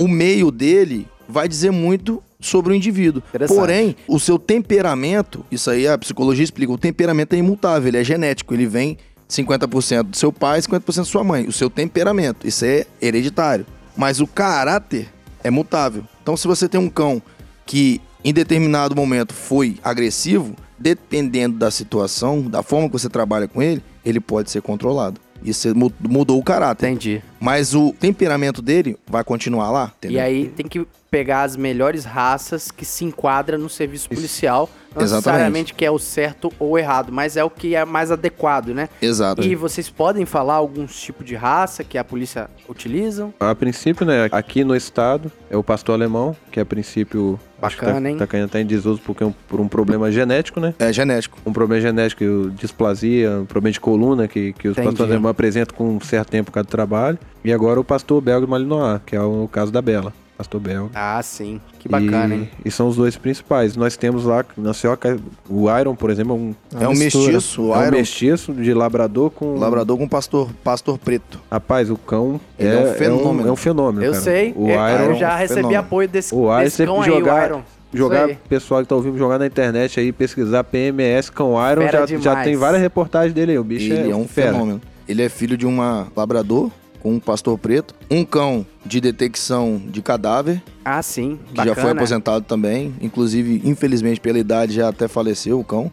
o meio dele vai dizer muito sobre o indivíduo. Porém, o seu temperamento, isso aí a psicologia explica, o temperamento é imutável, ele é genético, ele vem 50% do seu pai e 50% da sua mãe. O seu temperamento, isso é hereditário. Mas o caráter é mutável. Então, se você tem um cão que em determinado momento foi agressivo, dependendo da situação, da forma que você trabalha com ele, ele pode ser controlado. Isso mu- mudou o caráter. Entendi. Mas o temperamento dele vai continuar lá, entendeu? E aí tem que pegar as melhores raças que se enquadram no serviço policial. Não Exatamente. necessariamente que é o certo ou o errado, mas é o que é mais adequado, né? Exato. E vocês podem falar alguns tipos de raça que a polícia utiliza? A princípio, né? Aqui no estado é o pastor alemão, que a princípio. que Bacana, tá, hein? Tá caindo até em desuso porque é um- por um problema genético, né? É genético. um problema genético, displasia, um problema de coluna que, que os Entendi. pastores alemães apresentam com um certo tempo cada trabalho. E agora o pastor belga de Malinois, que é o caso da Bela, pastor belga. Ah, sim. Que bacana, e, hein? E são os dois principais. Nós temos lá na Cioca, o Iron, por exemplo, é um, É um mistura. mestiço, o é um Iron, mestiço de labrador com... labrador com pastor, pastor preto. Rapaz, o cão Ele é um fenômeno. É um, fenômeno, Eu sei. sei. O eu, Iron... eu já é um recebi fenômeno. apoio desse, O Iron desse cão aí, jogar- o Iron. Jogar, pessoal que tá ouvindo, jogar na internet aí, pesquisar PMS Cão Iron, já, já tem várias reportagens dele aí. O bicho Ele é, é um fera. fenômeno. Ele é filho de uma labrador com um pastor preto, um cão de detecção de cadáver, Ah, sim. que Bacana. já foi aposentado também. Inclusive, infelizmente, pela idade, já até faleceu o cão.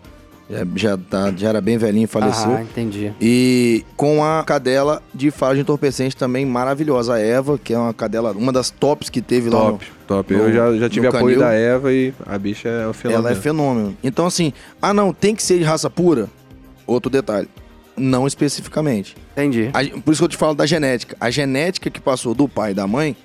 Já, já, tá- já era bem velhinho e faleceu. Ah, entendi. E com a cadela de faro de entorpecente também maravilhosa, a Eva, que é uma cadela, uma das tops que teve lá no, Top, top. Eu já, já tive apoio canil. da Eva e a bicha é o fenômeno. Ela é fenômeno. Então, assim, ah, não, tem que ser de raça pura? Outro detalhe. Não especificamente. Entendi. A- por isso que eu te falo da genética. A genética que passou do pai e da mãe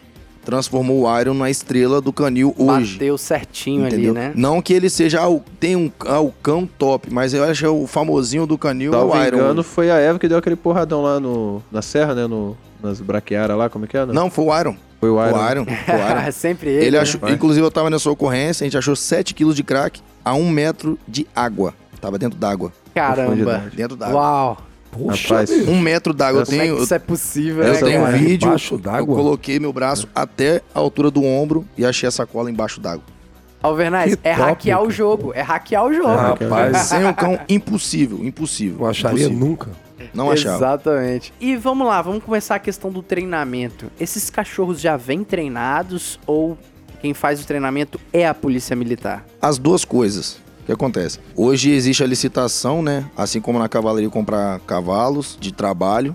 transformou o Iron na estrela do canil hoje. Bateu certinho entendeu? ali, né? Não que ele seja ah, o- tem um ah, o cão top, mas eu acho que é o famosinho do canil é Salvo o Iron. engano, foi a Eva que deu aquele porradão lá no, na serra, né? No, nas braquiaras lá, como é que é? Não, foi o Iron. Foi o Foi Iron. o Iron. Foi o Iron. [LAUGHS] Sempre ele. Ele né? achou, inclusive eu tava nessa ocorrência, a gente achou 7 quilos de crack a 1 metro de água. Tava dentro d'água. Caramba. Dentro d'água. Uau. Rapaz, Um metro d'água. Eu é tenho, que isso é possível, eu né, tenho um cara? vídeo. Embaixo Eu d'água? coloquei meu braço até a altura do ombro e achei a sacola embaixo d'água. Alvernaz, Que é top, hackear o cara. jogo. É hackear o jogo. Rapaz, Sem um cão, impossível, impossível. não acharia impossível. nunca. Não achava. Exatamente. E vamos lá, vamos começar a questão do treinamento. Esses cachorros já vêm treinados ou quem faz o treinamento é a polícia militar? As duas coisas. Que acontece? Hoje existe a licitação, né? Assim como na cavalaria comprar cavalos de trabalho,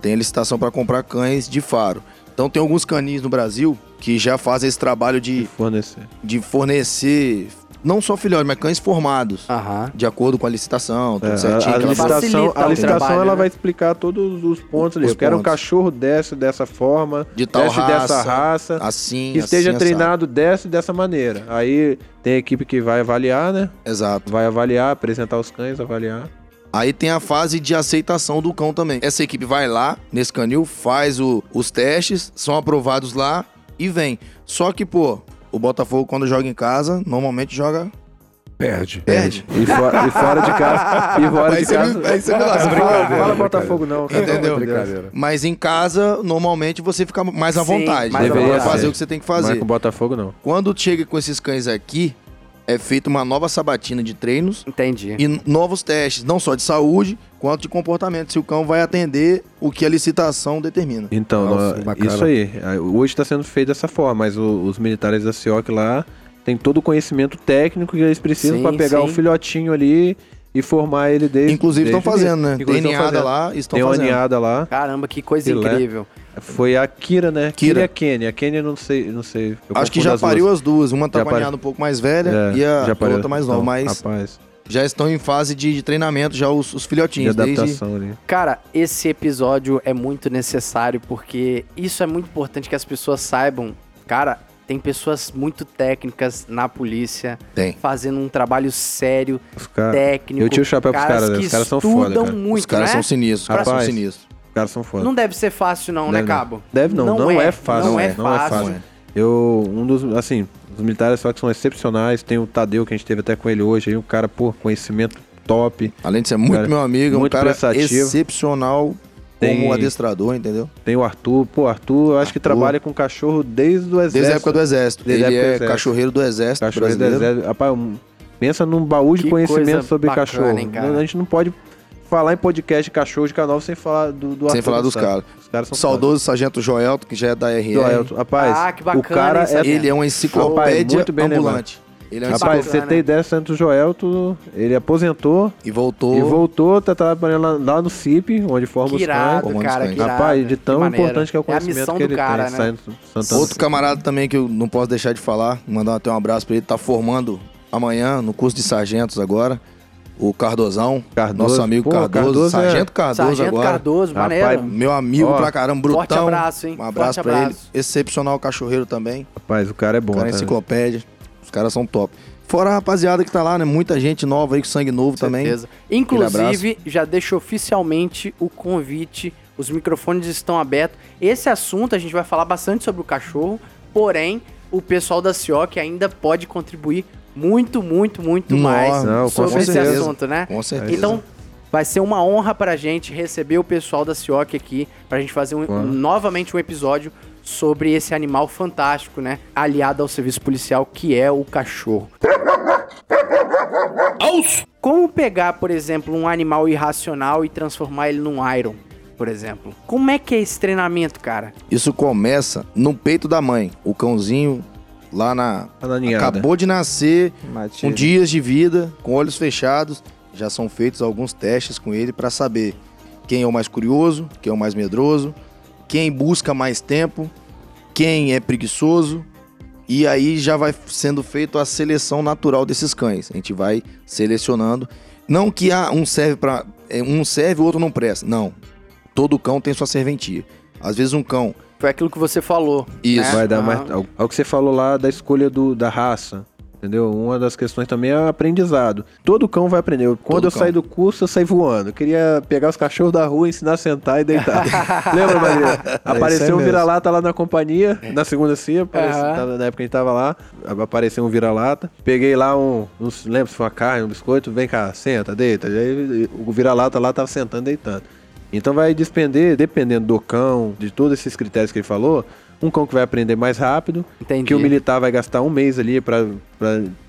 tem a licitação para comprar cães de faro. Então tem alguns canis no Brasil que já fazem esse trabalho de, fornecer. de fornecer não só filhotes, mas cães formados. Aham. De acordo com a licitação, tudo É, certinho. a, a licitação, a licitação trabalho, ela né? vai explicar todos os pontos ali. Os Eu quero um cachorro desse, dessa forma, De tal desse raça, dessa raça, assim, que esteja assim, treinado dessa e dessa maneira. Aí tem a equipe que vai avaliar, né? Exato. Vai avaliar, apresentar os cães, avaliar. Aí tem a fase de aceitação do cão também. Essa equipe vai lá, nesse canil, faz o- os testes, são aprovados lá e vem. Só que, pô, o Botafogo, quando joga em casa, normalmente joga. Perde. Perde. E, fora, e fora de casa. E fora Aí de você casa. me- aí você me lascou. fala, fala. Botafogo, não. cara. Entendeu? Brincadeira. Mas em casa, normalmente você fica mais à Sim, vontade. mais Deveria fazer o que você tem que Mas fazer. com Botafogo, não. Quando chega com esses cães aqui, é feita uma nova sabatina de treinos Entendi. e novos testes, não só de saúde, quanto de comportamento, se o cão vai atender o que a licitação determina. Então, Nossa, isso aí. Ah, Hoje está sendo feito dessa forma, mas o- os militares da CIOC lá têm todo o conhecimento técnico que eles precisam para pegar sim. o filhotinho ali e formar ele desde. Inclusive estão fazendo, né? início. Tem Inclusive, tão ninhada fazendo. lá, estão Tem uma fazendo. ninhada lá. Caramba, que coisa Filé. incrível. Foi a Kira, né? Kira. e a Kenny. A Kenny eu não sei, não sei. eu Acho que já as pariu duas. as duas. Uma tá a um pouco mais velha É, e a já pariu. outra mais nova. Então, Mas Rapaz, já estão em fase de, de treinamento, já os, os de filhotinhos. desde- adaptação ali. Cara, esse episódio é muito necessário porque isso é muito importante que as pessoas saibam. Cara, tem pessoas muito técnicas na polícia Tem. fazendo um trabalho sério, Os caras técnico. Eu tiro o chapéu pros caras, que os caras são foda, cara. muito, os caras né? são sinistros. Os caras são Rapaz, sinistros. Os caras são foda. Não deve ser fácil não, né, Deve não. Cabo? Deve não, não, é, fácil. Não, é, não é fácil. Eu, um dos, assim, os militares só que são excepcionais. Tem o Tadeu, que a gente teve até com ele hoje, aí um cara, pô, conhecimento top. Além de ser muito Cara, meu amigo, é um muito cara prestativo. excepcional Tem- como adestrador, entendeu? Tem o Arthur, pô, Arthur, eu acho que Arthur. trabalha com cachorro desde o exército. Desde a época do Exército. Desde a Ele época do é Exército. cachorreiro do Exército Cachorro do brasileiro. exército. Rapaz, um- pensa num baú de Que conhecimento sobre bacana, cachorro. hein, cara? A gente não pode falar em podcast cachorro de canal sem falar do, do Sem Arthur falar dos caras. Os caras são Saudoso Sargento Joelto, que já é da. RR. Do Ailton. Rapaz, Ah, que bacana, o cara hein, é? Ele é uma enciclopédia Rapaz, muito bem ambulante. Ele é Rapaz, você tem né? ideia, Santos Joelto, ele aposentou E voltou. e voltou, tá trabalhando lá, lá no CIP, onde forma Que os irado, cães. Como cara, que irado. Rapaz, de tão Que importante que é o É conhecimento missão que ele cara, tem. né? Santos-. Outro camarada também que eu não posso deixar de falar, mandar até um abraço pra ele, tá formando amanhã no curso de sargentos agora. O Cardozão, Cardoso. nosso amigo Pô, Cardoso, Cardoso é- Sargento Cardoso Sargento agora. Cardoso, Rapaz, maneiro. Meu amigo Ó, pra caramba, brutão. forte abraço, hein? Um abraço Forte pra ele. abraço. Excepcional cachorreiro também. Rapaz, o cara é bom, O cara é tá? enciclopédia. Os caras são top. Fora a rapaziada que tá lá, né? Muita gente nova aí com sangue novo também. Certeza. Inclusive, já deixo oficialmente o convite, os microfones estão abertos. Esse assunto a gente vai falar bastante sobre o cachorro, porém, o pessoal da CIOC ainda pode contribuir muito, muito, muito Nossa, mais não, sobre esse certeza. assunto, né? Com certeza. Então, vai ser uma honra pra gente receber o pessoal da CIOC aqui, pra gente fazer um- Claro. novamente um episódio sobre esse animal fantástico, né? Aliado ao serviço policial, que é o cachorro. Como pegar, por exemplo, um animal irracional e transformar ele num Iron, por exemplo? Como é que é esse treinamento, cara? Isso começa no peito da mãe. O cãozinho lá na. Tá. Acabou de nascer, Matilde. com dias de vida, com olhos fechados. Já são feitos alguns testes com ele para saber quem é o mais curioso, quem é o mais medroso, quem busca mais tempo, quem é preguiçoso. E aí já vai sendo feito a seleção natural desses cães. A gente vai selecionando. Não que ah, um serve para um serve, o outro não presta. Não. Todo cão tem sua serventia. Às vezes um cão Foi aquilo que você falou. Isso. né? Vai dar Aham. mais. Ao, ao que você falou lá da escolha do, da raça. Entendeu? Uma das questões também é o aprendizado. Todo cão vai aprender. Quando Todo eu cão. saí do curso, eu saí voando. Eu queria pegar os cachorros da rua, ensinar a sentar e deitar. [LAUGHS] Lembra, Maria? Apareceu um mesmo. vira-lata lá na companhia, na segunda CIA, aparece- Aham. tava- na época que a gente tava lá, apareceu um vira-lata. Peguei lá um, não se lembra se foi uma carne, um biscoito, vem cá, senta, deita. E aí o vira-lata lá tava sentando, deitando. Então vai despender, dependendo do cão, de todos esses critérios que ele falou, um cão que vai aprender mais rápido, Entendi. que o militar vai gastar um mês ali para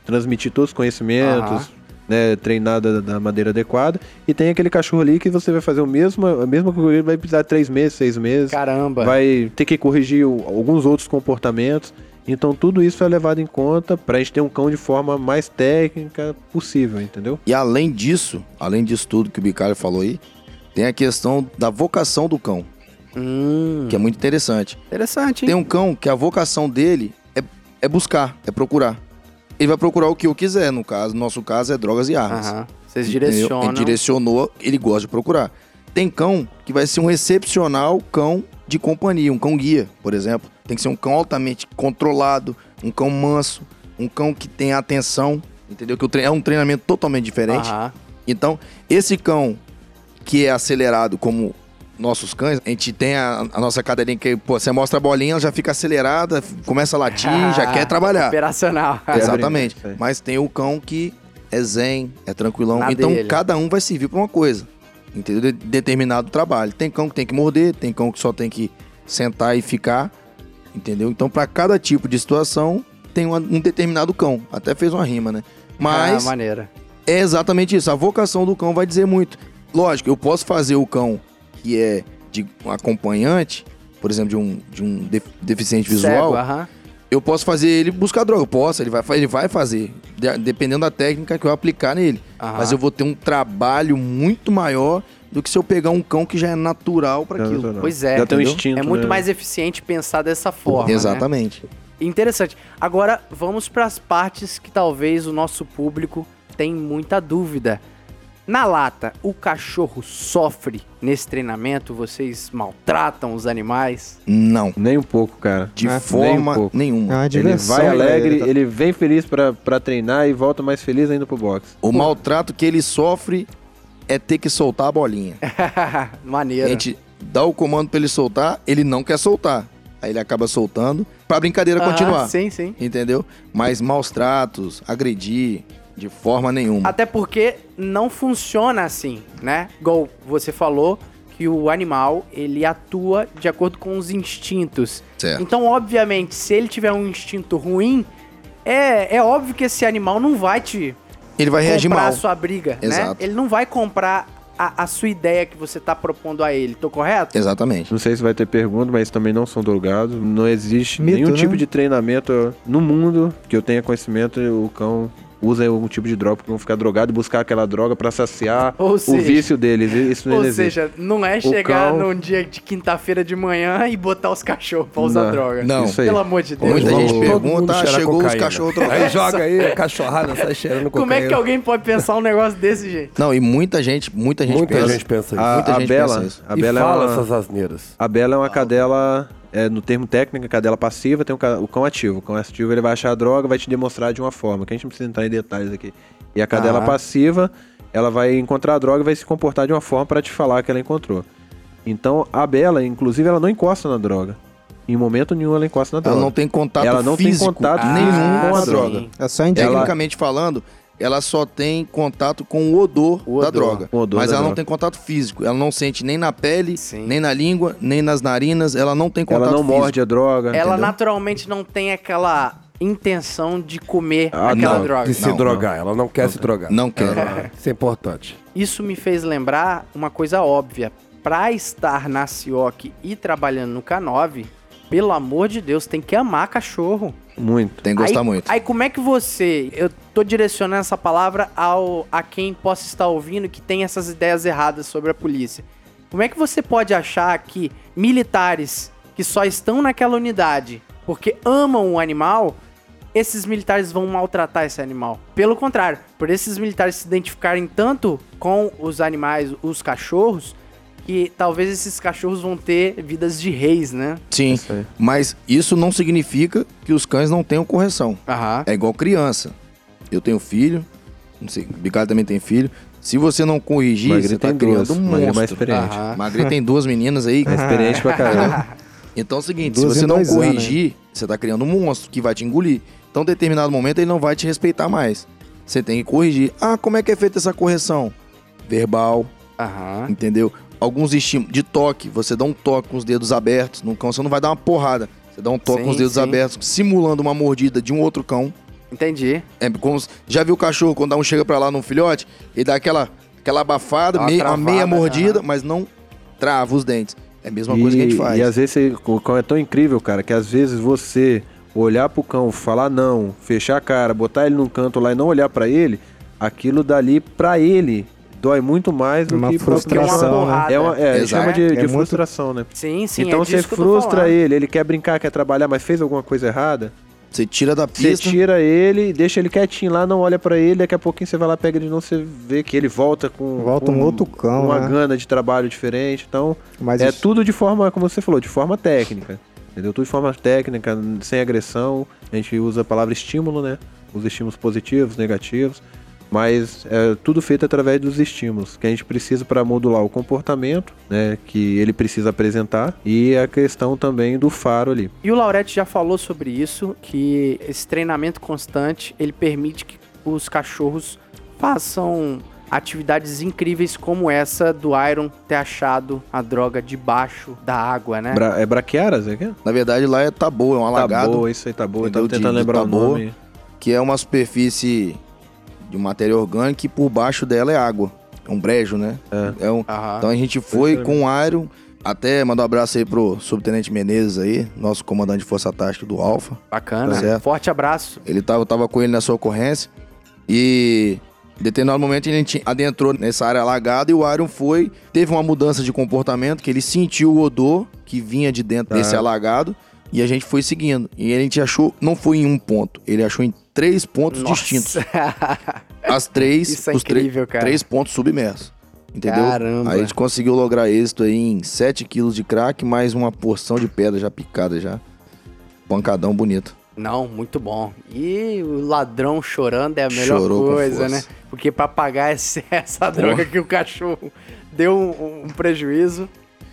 transmitir todos os conhecimentos, Aham. né, treinar da, da maneira adequada. E tem aquele cachorro ali que você vai fazer o mesmo, a mesma coisa, vai precisar de três meses, seis meses, Caramba. vai ter que corrigir o- alguns outros comportamentos. Então tudo isso é levado em conta para a gente ter um cão de forma mais técnica possível, entendeu? E além disso, além disso tudo que o Bicalho falou aí, tem a questão da vocação do cão, Hum, que é muito interessante. interessante, hein? Tem um cão que a vocação dele é, é buscar, é procurar. Ele vai procurar o que eu quiser, no caso, no nosso caso é drogas e armas. Aham. Vocês Entendeu? direcionam. Ele direcionou, ele gosta de procurar. Tem cão que vai ser um excepcional cão de companhia, um cão guia, por exemplo. Tem que ser um cão altamente controlado, um cão manso, um cão que tem atenção, entendeu? Que o tre- é um treinamento totalmente diferente. Aham. Então, esse cão que é acelerado como nossos cães, a gente tem a, a nossa cadeirinha que, pô, você mostra a bolinha, ela já fica acelerada, começa a latir, [LAUGHS] já quer trabalhar. Operacional. [LAUGHS] Exatamente. Isso aí. Mas tem o cão que é zen, é tranquilão. Na então dele. cada um vai servir pra uma coisa. Entendeu? De- determinado trabalho. Tem cão que tem que morder, tem cão que só tem que sentar e ficar. Entendeu? Então, pra cada tipo de situação, tem uma- um determinado cão. Até fez uma rima, né? Mas Ah, maneira. é exatamente isso. A vocação do cão vai dizer muito. Lógico, eu posso fazer o cão que é de um acompanhante, por exemplo, de um, de um def- deficiente visual, Cego, aham. eu posso fazer ele buscar droga. Eu posso, ele vai, ele vai fazer, de- dependendo da técnica que eu aplicar nele. Aham. Mas eu vou ter um trabalho muito maior do que se eu pegar um cão que já é natural para aquilo. Pois é. Já tem um instinto. É muito né? mais eficiente pensar dessa forma. né? Exatamente. Interessante. Agora, vamos para as partes que talvez o nosso público tem muita dúvida. Na lata, o cachorro sofre nesse treinamento? Vocês maltratam os animais? Não, Nem um pouco, cara. de É, forma um. É nenhuma. uma Ele vai né? alegre, Tá- ele vem feliz pra, pra treinar e volta mais feliz ainda pro boxe. O maltrato que ele sofre é ter que soltar a bolinha. A [LAUGHS] Maneiro. gente dá o comando para ele soltar, ele não quer soltar. Aí ele acaba soltando pra brincadeira Aham, continuar. Sim, sim. Entendeu? Mas maus tratos, agredir, de forma nenhuma. Até porque não funciona assim, né? Igual você falou que o animal, ele atua de acordo com os instintos. Certo. Então, obviamente, se ele tiver um instinto ruim, é, é óbvio que esse animal não vai te Ele vai reagir comprar mal. a sua briga, né? Exato. Ele não vai comprar a, a sua ideia que você tá propondo a ele, tô correto? Exatamente. Não sei se vai ter pergunta, mas também não são drogados. Não existe Mito, nenhum né? tipo de treinamento no mundo que eu tenha conhecimento, o cão usa algum tipo de droga porque vão ficar drogado e buscar aquela droga pra saciar Ou o seja- vício deles. Isso não Ou existe. seja, não é chegar cão- num dia de quinta-feira de manhã e botar os cachorros pra usar Não, droga. não. Isso aí. Pelo amor de Deus. Muita gente pergunta, ah, chegou os cocaína. cachorros drogados. Aí joga aí, [LAUGHS] a cachorrada sai cheirando Como é que cocaína. alguém pode pensar um negócio desse, gente? Não, e muita gente, muita gente Muita pensa. gente pensa isso. A, Muita a gente Bela, pensa isso. a e Bela é fala uma, essas asneiras. A Bela é uma cadela, é, no termo técnico, cadela passiva, tem o, cão ativo. O cão ativo ele vai achar a droga, vai te demonstrar de uma forma, que a gente não precisa entrar em detalhes aqui. E a cadela Ah. passiva, ela vai encontrar a droga e vai se comportar de uma forma para te falar que ela encontrou. Então, a Bela, inclusive, ela não encosta na droga. Em momento nenhum ela encosta na droga. Ela não tem contato Ela não tem físico contato nenhum Ah, com a droga. É só. Tecnicamente falando, ela só tem contato com o odor, O da odor. droga. O odor mas da ela não droga. tem contato físico. Ela não sente nem na pele, Sim. nem na língua, nem nas narinas. Ela não tem contato Ela não físico. morde a droga. Ela Entendeu? naturalmente não tem aquela intenção de comer Ah, aquela não, droga. De se Não, drogar. Ela não quer se drogar. Não quer. Isso é importante. Isso me fez lembrar uma coisa óbvia. Pra estar na Cioc e trabalhando no K9, pelo amor de Deus, tem que amar cachorro. Muito. Tem que gostar aí, muito. Aí como é que você, eu tô direcionando essa palavra ao a quem possa estar ouvindo que tem essas ideias erradas sobre a polícia. Como é que você pode achar que militares que só estão naquela unidade porque amam o animal, esses militares vão maltratar esse animal? Pelo contrário, por esses militares se identificarem tanto com os animais, os cachorros, que talvez esses cachorros vão ter vidas de reis, né? Sim, mas isso não significa que os cães não tenham correção. Aham. É igual criança. Eu tenho filho, não sei, o Bicalho também tem filho. Se você não corrigir, Magri você tá tem duas. criando um Magri é mais monstro. experiente. Aham. [LAUGHS] Magri tem duas meninas aí. É experiente pra caramba. [LAUGHS] Então é o seguinte, Duas se em você não dois anos, corrigir, você tá criando um monstro que vai te engolir. Então, em determinado momento, ele não vai te respeitar mais. Você tem que corrigir. Ah, como é que é feita essa correção? Verbal, Aham. entendeu? Alguns estímulos de toque. Você dá um toque com os dedos abertos no cão, você não vai dar uma porrada. Você dá um toque Sim, com os dedos sim. abertos, simulando uma mordida de um outro cão. Entendi. É como já viu o cachorro quando dá um chega pra lá num filhote, ele dá aquela aquela abafada, Uma meia- uma travada, meia mordida, mas não trava os dentes. É a mesma coisa que a gente faz. E às vezes você- o cão é tão incrível, cara, que às vezes você olhar pro cão, falar não, fechar a cara, botar ele num canto lá e não olhar pra ele, aquilo dali pra ele dói muito mais do Uma que frustração, né? É, uma, é, chama de, É de muito- frustração, né? Sim, sim. então é você frustra ele, ele quer brincar, quer trabalhar, mas fez alguma coisa errada, Você tira da você pista. tira ele, deixa ele quietinho lá, não olha pra ele, daqui a pouquinho você vai lá, pega de novo, você vê que ele volta com, Volta com um outro cão, uma né? gana de trabalho diferente, então Mas é isso- tudo de forma, como você falou, de forma técnica. Entendeu? Tudo de forma técnica, sem agressão. A gente usa a palavra estímulo, né? Os estímulos positivos, negativos. Mas é tudo feito através dos estímulos que a gente precisa para modular o comportamento, né, que ele precisa apresentar e a questão também do faro ali. E o Laurete já falou sobre isso, que esse treinamento constante, ele permite que os cachorros façam atividades incríveis como essa do Iron ter achado a droga debaixo da água, né? Bra é braquiaras, é que? é? Na verdade, lá é tabu, é um Tá alagado, boa, isso aí tá boa. Eu tava Entendeu? De- tentando de lembrar o nome. que é uma superfície de matéria orgânica e por baixo dela é água. É um brejo, né? É. um- Aham. Então a gente foi é. com o Iron, até mandar um abraço aí pro Subtenente Menezes aí, nosso comandante de Força Tática do Alfa. Bacana. Tá certo. Forte abraço. Ele tava, eu tava com ele nessa ocorrência e em determinado momento a gente adentrou nessa área alagada e o Iron foi, teve uma mudança de comportamento, que ele sentiu o odor que vinha de dentro Tá. desse alagado e a gente foi seguindo. E a gente achou, não foi em um ponto, ele achou em três pontos Nossa. distintos. [LAUGHS] As três, Isso é os incrível, cara. três pontos submersos. Entendeu? Caramba. Aí a gente conseguiu lograr êxito aí em 7 quilos de crack, mais uma porção de pedra já picada já. Pancadão bonito. Não, muito bom. E o ladrão chorando é a melhor Chorou coisa, né? Porque pra pagar esse- [LAUGHS] essa droga que o cachorro deu um, um prejuízo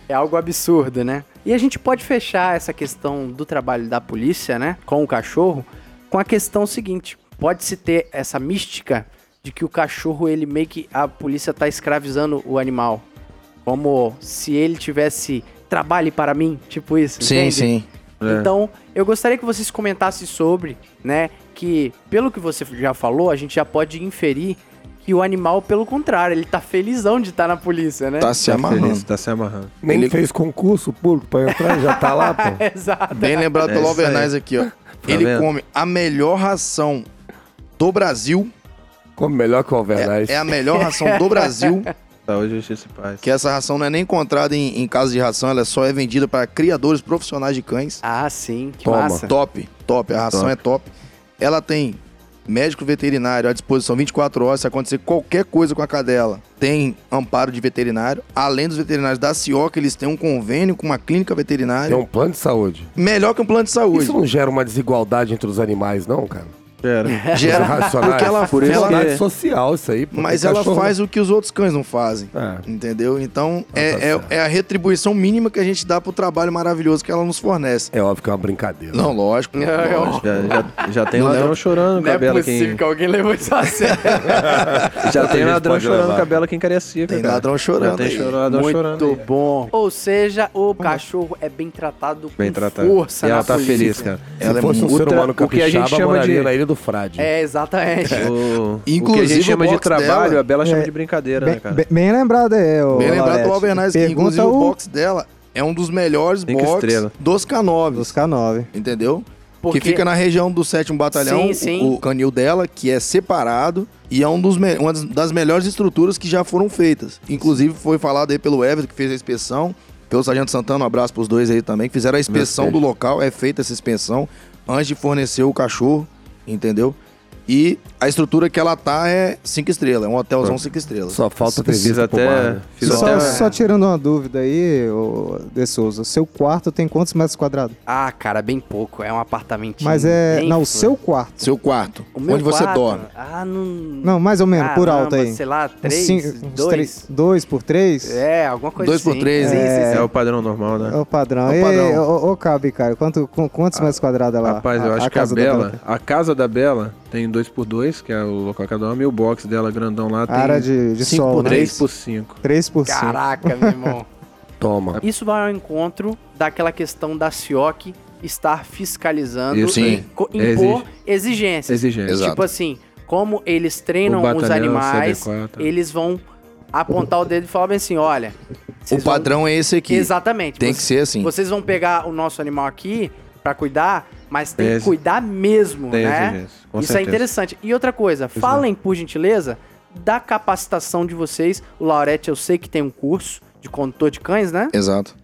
é algo absurdo, né? E a gente pode fechar essa questão do trabalho da polícia, né, com o cachorro, com a questão seguinte: pode-se ter essa mística de que o cachorro ele meio que a polícia tá escravizando o animal, como se ele tivesse trabalhe para mim, tipo isso. Sim, entende? sim. É. Então, eu gostaria que vocês comentassem sobre, né, que pelo que você já falou, a gente já pode inferir que o animal, pelo contrário, ele tá felizão de estar na polícia, né? Tá se Tá amarrando. feliz, tá se amarrando. Nem Ele- fez concurso público pra entrar já tá lá, pô. [LAUGHS] Exato. Bem lembrado É pelo. Alvernaz aqui, ó. Ele vendo? come a melhor ração do Brasil. Como melhor que o Alvernaz. É, é a melhor ração do [LAUGHS] Brasil. Saúde, justiça e paz. Que essa ração não é nem encontrada em, em casa de ração, ela só é vendida para criadores profissionais de cães. Ah, sim, que Toma. massa. Top, top. A ração Top. é top. Ela tem médico veterinário à disposição 24 horas. Se acontecer qualquer coisa com a cadela, tem amparo de veterinário. Além dos veterinários da CIOC, eles têm um convênio com uma clínica veterinária. Tem um plano de saúde. Melhor que um plano de saúde. Isso não gera uma desigualdade entre os animais, não, cara? Pera. [LAUGHS] Gera, racionais. porque ela, Por isso ela- que- Desigualdade social, isso aí. Mas ela cachorro- faz o que os outros cães não fazem. É. Entendeu? Então, tá é, é, certo. é a retribuição mínima que a gente dá pro trabalho maravilhoso que ela nos fornece. É óbvio que é uma brincadeira. Não, lógico. É, lógico. Já, já, já tem Não ladrão chorando, Não é cabela possível quem. que alguém levou isso a sério. [LAUGHS] Já tem ladrão chorando, levar. cabela quem Cariacica. Tem cara. ladrão chorando Já tem chorando, ladrão chorando. Muito aí. bom. Ou seja, o cachorro é bem tratado Bem com tratado. força E ela tá feliz, cara. Ela é um muito- ser humano a gente capixaba, chama moraria de- na Ilha do Frade. É, exatamente. O, o que a Inclusive, gente o chama de trabalho, dela- a Bela chama É, de brincadeira, Bem, né, cara? bem- bem lembrado aí, ô Bem lembrado pelo Alvernaz, que Pergunta inclusive o o box dela é um dos melhores Cinco box estrelas. dos K9. dos K9. Entendeu? Porque- Que fica na região do 7 Batalhão, Sim, o- sim. O, canil dela, que é separado e é um dos me- uma das- melhores estruturas que já foram feitas. Inclusive foi falado aí pelo Everton, que fez a inspeção, pelo Sargento Santana, um abraço pros dois aí também, que fizeram a inspeção do local, é feita essa inspeção antes de fornecer o cachorro, entendeu? E a estrutura que ela tá é 5 estrelas, é um hotelzão 5 estrelas. Só falta pro até. né? Fiz Só, até. só tirando uma dúvida aí, ô, De Souza, seu quarto tem quantos metros quadrados? Ah, cara, bem pouco. É um apartamentinho. Mas é. bem Não, o seu quarto. Seu quarto, O meu onde você quarto? dorme. Ah, não. Não, mais ou menos, por alto aí. Sei lá, Uns três, cinco- uns dois. três- dois por três? É, alguma coisa Dois por assim. três, sim, né? sim, sim. É o padrão normal, né? É o padrão. É o padrão. ô, ô, Cabe, cara, quanto, com- quantos metros quadrados ela Rapaz, eu acho que a Bela, a casa da Bela tem 2x2, que é o local que ela dorme, e o box dela grandão lá A tem área de, de cinco sol, por né? três. 3x5. 3 por 5. Caraca, meu irmão. [LAUGHS] Toma. Isso vai ao encontro daquela questão da CIOC estar fiscalizando Isso e co- impor exigências. Exigência. Exato. Tipo assim, como eles treinam O os batalhão, animais, CD4. eles vão apontar o dedo e falar bem assim, olha... O vocês vão- padrão é esse aqui. Exatamente. Tem que ser assim. Vocês vão pegar o nosso animal aqui pra cuidar, mas tem que cuidar mesmo, né? Isso é certeza. interessante. E outra coisa, falem, por gentileza, da capacitação de vocês. O Laurete, eu sei que tem um curso de condutor de cães, né? Exato.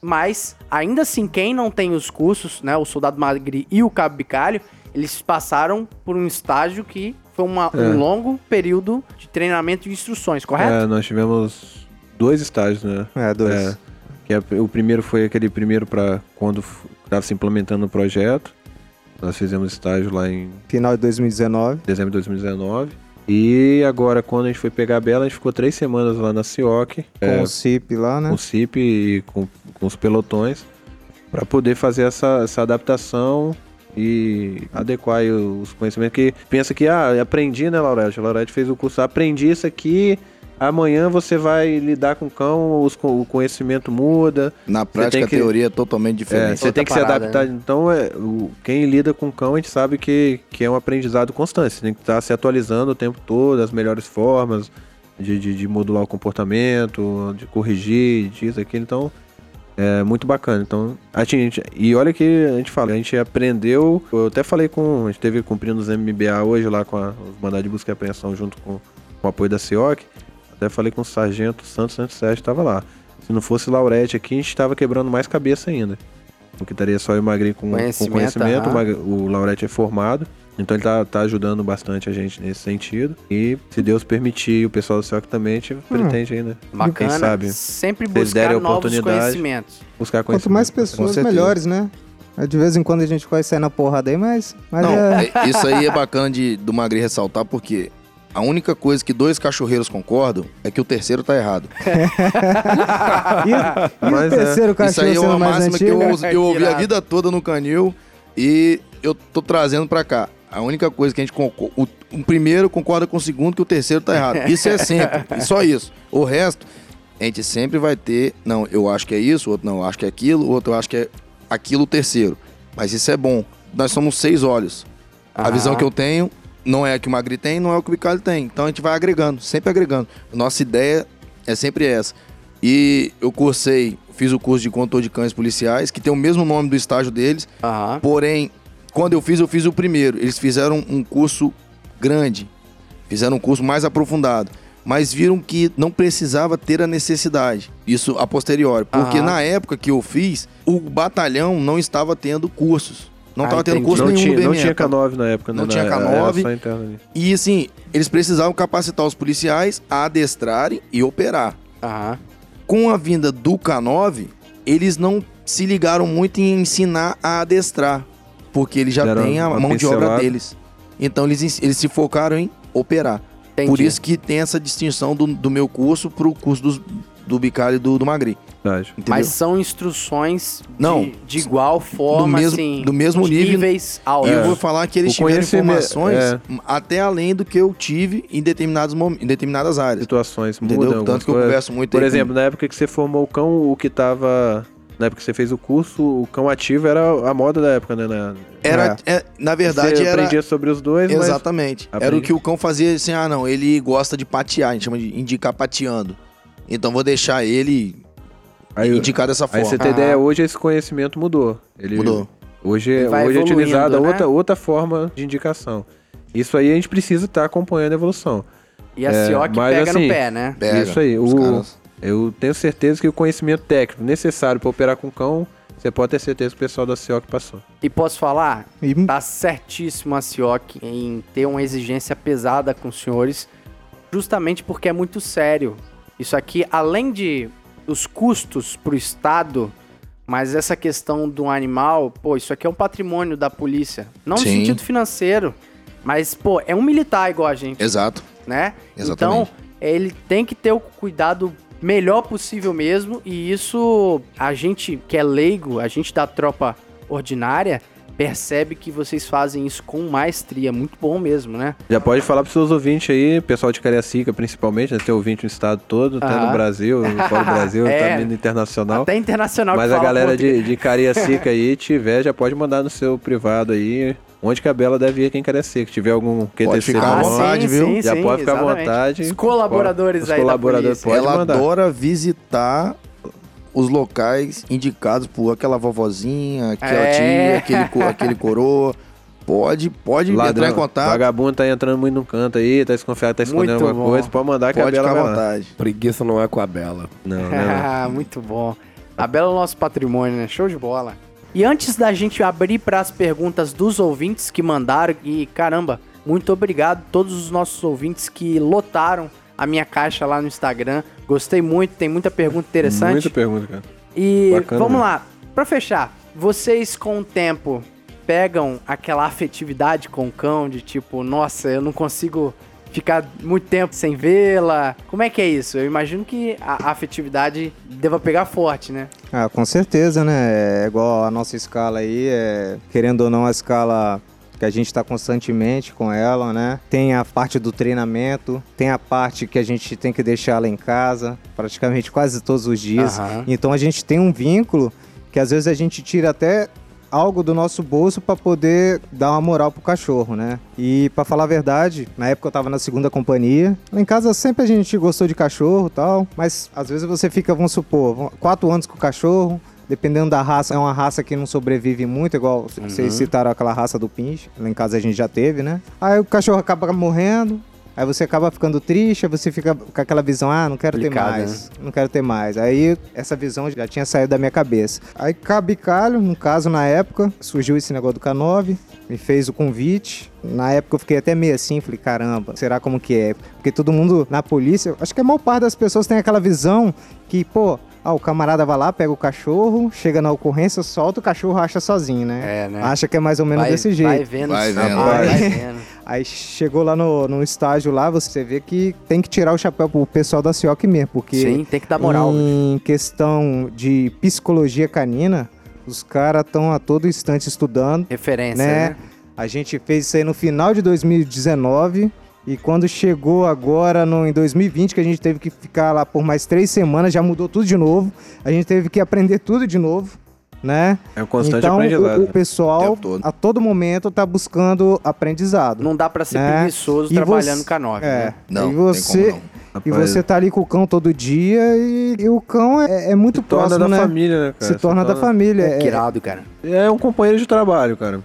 Mas, ainda assim, quem não tem os cursos, né? O Soldado Magri e o Cabo Bicalho, eles passaram por um estágio que foi uma- É. um longo período de treinamento e instruções, correto? É, nós tivemos dois estágios, né? É, dois. É, que é- o primeiro foi aquele primeiro para quando estava se implementando o projeto. Nós fizemos estágio lá em Final de 2019. dezembro de 2019. E agora, quando a gente foi pegar a Bela, a gente ficou três semanas lá na CIOC, Com é, o CIP lá, né? com o CIP e com, com os pelotões, para poder fazer essa, essa adaptação e adequar os conhecimentos. Que pensa que, ah, aprendi, né, Laurete? A Laurete fez o curso, aprendi isso aqui, amanhã você vai lidar com o cão, os o conhecimento muda. Na prática, que- a teoria é totalmente É, diferente. você Outra tem que se parada, adaptar. né? Então, é, o- quem lida com cão, a gente sabe que, que é um aprendizado constante. Você tem que estar se atualizando o tempo todo, as melhores formas de, de, de modular o comportamento, de corrigir, disso, aquilo. Então, é muito bacana. Então, a gente, e olha que a gente fala, a gente aprendeu. Eu até falei com. A gente teve cumprindo os MBA hoje lá com a, os mandados de busca e apreensão junto com, com o apoio da CIOC. Até falei com o Sargento Santos Santos Sérgio estava lá. Se não fosse Laurete aqui, a gente estava quebrando mais cabeça ainda. Porque estaria só eu e o Magri com Conhecimento, com conhecimento. aham. O, Laurete é formado. Então ele tá, tá ajudando bastante a gente nesse sentido. E se Deus permitir, e o pessoal do CIOC também, a gente pretende ainda. Bacana. Quem sabe? Sempre buscar novos conhecimentos. Buscar Quanto conhecimento. mais pessoas, melhores, né? Aí, De vez em quando a gente vai sair na porrada aí, mas, mas Não, é... é- isso aí é bacana de, do Magri ressaltar, porque a única coisa que dois cachorreiros concordam é que o terceiro tá errado. [LAUGHS] E, e Mas o é. terceiro Isso cachorro aí é uma máxima que eu, eu ouvi a vida toda no canil e eu tô trazendo pra cá. A única coisa que a gente concorda. O, o primeiro concorda com o segundo que o terceiro tá errado. Isso é sempre. e só isso. O resto, a gente sempre vai ter. Não, eu acho que é isso, outro não, eu acho que é aquilo, outro eu acho que é aquilo o terceiro. Mas isso é bom. Nós somos seis olhos. A Aham. visão que eu tenho não é a que o Magri tem, não é o que o Bicalho tem. Então a gente vai agregando, sempre agregando. Nossa ideia é sempre essa. E eu cursei, fiz o curso de condutor de cães policiais, que tem o mesmo nome do estágio deles. Aham. Porém, quando eu fiz, eu fiz o primeiro. Eles fizeram um curso grande, fizeram um curso mais aprofundado. Mas viram que não precisava ter a necessidade. Isso a posteriori. Porque Aham. na época que eu fiz, o batalhão não estava tendo cursos. Não Ah, estava tendo entendi. curso Não nenhum tinha, não BME. tinha K9 na época, né? Não tinha Na- K9. Era só interno ali. E assim, eles precisavam capacitar os policiais a adestrarem e operar. Aham. Com a vinda do K9, eles não se ligaram muito em ensinar a adestrar, porque eles já Deram têm a mão de obra pincelada. deles. Então eles, eles se focaram em operar. Entendi. Por isso que tem essa distinção do, do meu curso pro curso dos- do Bicalho e do, do Magri. Verdade. Entendeu? Mas são instruções de, Não. de igual forma, Do mesmo- assim, do mesmo de nível. níveis E eu vou falar que eles O tiveram informações é. até além do que eu tive em, determinados mom- em determinadas áreas. Situações Entendeu? mudam. Tanto algumas que eu coisas. converso muito Por aí com- exemplo, na época que você formou o cão, o que tava. Na época que você fez o curso, o cão ativo era a moda da época, né? Na, Era, é, na verdade, você era. aprendia sobre os dois, mas Exatamente. Era o que o cão fazia assim, ah, não, ele gosta de patear, a gente chama de indicar pateando. Então vou deixar ele aí, indicar dessa aí forma. você tem Ah. ideia, hoje esse conhecimento mudou. Ele, Mudou. Hoje, Ele vai hoje é utilizada né? outra, outra forma de indicação. Isso aí a gente precisa estar acompanhando a evolução. E a É, CIOC pega assim, no pé, né? Pega, Isso aí. os O, caras. eu tenho certeza que o conhecimento técnico necessário para operar com cão, você pode ter certeza que o pessoal da CIOC passou. E posso falar? E- Tá certíssimo a CIOC em ter uma exigência pesada com os senhores, justamente porque é muito sério. Isso aqui, além de os custos pro Estado, mas essa questão do animal, pô, isso aqui é um patrimônio da polícia. Não no Sim. sentido financeiro, mas, pô, é um militar igual a gente, Exato. né? Exatamente. Então, ele tem que ter o cuidado melhor possível mesmo, e isso a gente que é leigo, a gente da tropa ordinária, percebe que vocês fazem isso com maestria, muito bom mesmo, né? Já pode falar para seus ouvintes aí, pessoal de Cariacica principalmente, né? tem ouvinte no estado todo, até Aham. no Brasil, fora do Brasil, [LAUGHS] É. tá vindo internacional. Até internacional Mas a galera de, de Cariacica aí tiver, já pode mandar no seu privado aí. Onde que a Bela deve ir quem Cariacica. Se tiver algum QTC ficar à vontade, viu? Já pode ficar à exatamente. vontade. Os colaboradores Os aí colaboradores da polícia. Pode Ela mandar. adora visitar os locais indicados por aquela vovozinha, aquela É. tia, aquele, aquele coroa. Pode, pode entrar em contato. Vagabundo tá entrando muito no canto aí, tá desconfiado, tá escondendo Muito alguma bom. coisa. Pode mandar que Pode a Bela ficar à vai lá. vontade. Preguiça não é com a Bela. Não, não, é não. Ah, muito bom. A Bela é o nosso patrimônio, né? Show de bola. E antes da gente abrir para as perguntas dos ouvintes que mandaram, e caramba, muito obrigado a todos os nossos ouvintes que lotaram a minha caixa lá no Instagram. Gostei muito, tem muita pergunta interessante. Muita pergunta, cara. E Bacana vamos mesmo. lá, pra fechar, vocês com o tempo pegam aquela afetividade com o cão de tipo, nossa, eu não consigo ficar muito tempo sem vê-la. Como é que é isso? Eu imagino que a, a afetividade deva pegar forte, né? Ah, com certeza, né? É igual a nossa escala aí, é, querendo ou não, a escala que a gente está constantemente com ela, né? Tem a parte do treinamento, tem a parte que a gente tem que deixar ela em casa, praticamente quase todos os dias. Aham. Então a gente tem um vínculo que às vezes a gente tira até algo do nosso bolso para poder dar uma moral pro cachorro, né? E para falar a verdade, na época eu tava na segunda companhia. Lá em casa sempre a gente gostou de cachorro, e tal, mas às vezes você fica, vamos supor, quatro anos com o cachorro, Dependendo da raça, é uma raça que não sobrevive muito, igual vocês citaram aquela raça do pinche. Lá em casa a gente já teve, né? Aí o cachorro acaba morrendo, aí você acaba ficando triste, aí você fica com aquela visão, ah, não quero ter mais, não quero ter mais. Aí essa visão já tinha saído da minha cabeça. Aí Cabicalho, no caso, na época, surgiu esse negócio do K9, me fez o convite. Na época eu fiquei até meio assim, falei, caramba, será como que é? Porque todo mundo na polícia, acho que a maior parte das pessoas tem aquela visão que, pô, ah, o camarada vai lá, pega o cachorro, chega na ocorrência, solta o cachorro, acha sozinho, né? É, né? Acha que é mais ou menos vai, desse jeito. Vai vendo. Vai vendo. Vai Vai. vendo. Aí chegou lá no, no estágio lá, você vê que tem que tirar o chapéu pro pessoal da CIOC mesmo, porque Sim, tem que dar moral. em questão de psicologia canina, os caras estão a todo instante estudando, Referência, né? né? A gente fez isso aí no final de 2019 e quando chegou agora no, em 2020, que a gente teve que ficar lá por mais três semanas, já mudou tudo de novo. A gente teve que aprender tudo de novo, né? É um constante então aprendizado. o, o pessoal O todo. a todo momento tá buscando aprendizado. Não dá pra ser Né? preguiçoso E trabalhando você- com a 9, É. né? Não, e tem você, como não. e você tá ali com o cão todo dia e, e o cão é, é muito se torna próximo, da né? família, né, cara? Se torna da família. É, Que irado, cara. É um companheiro de trabalho, cara.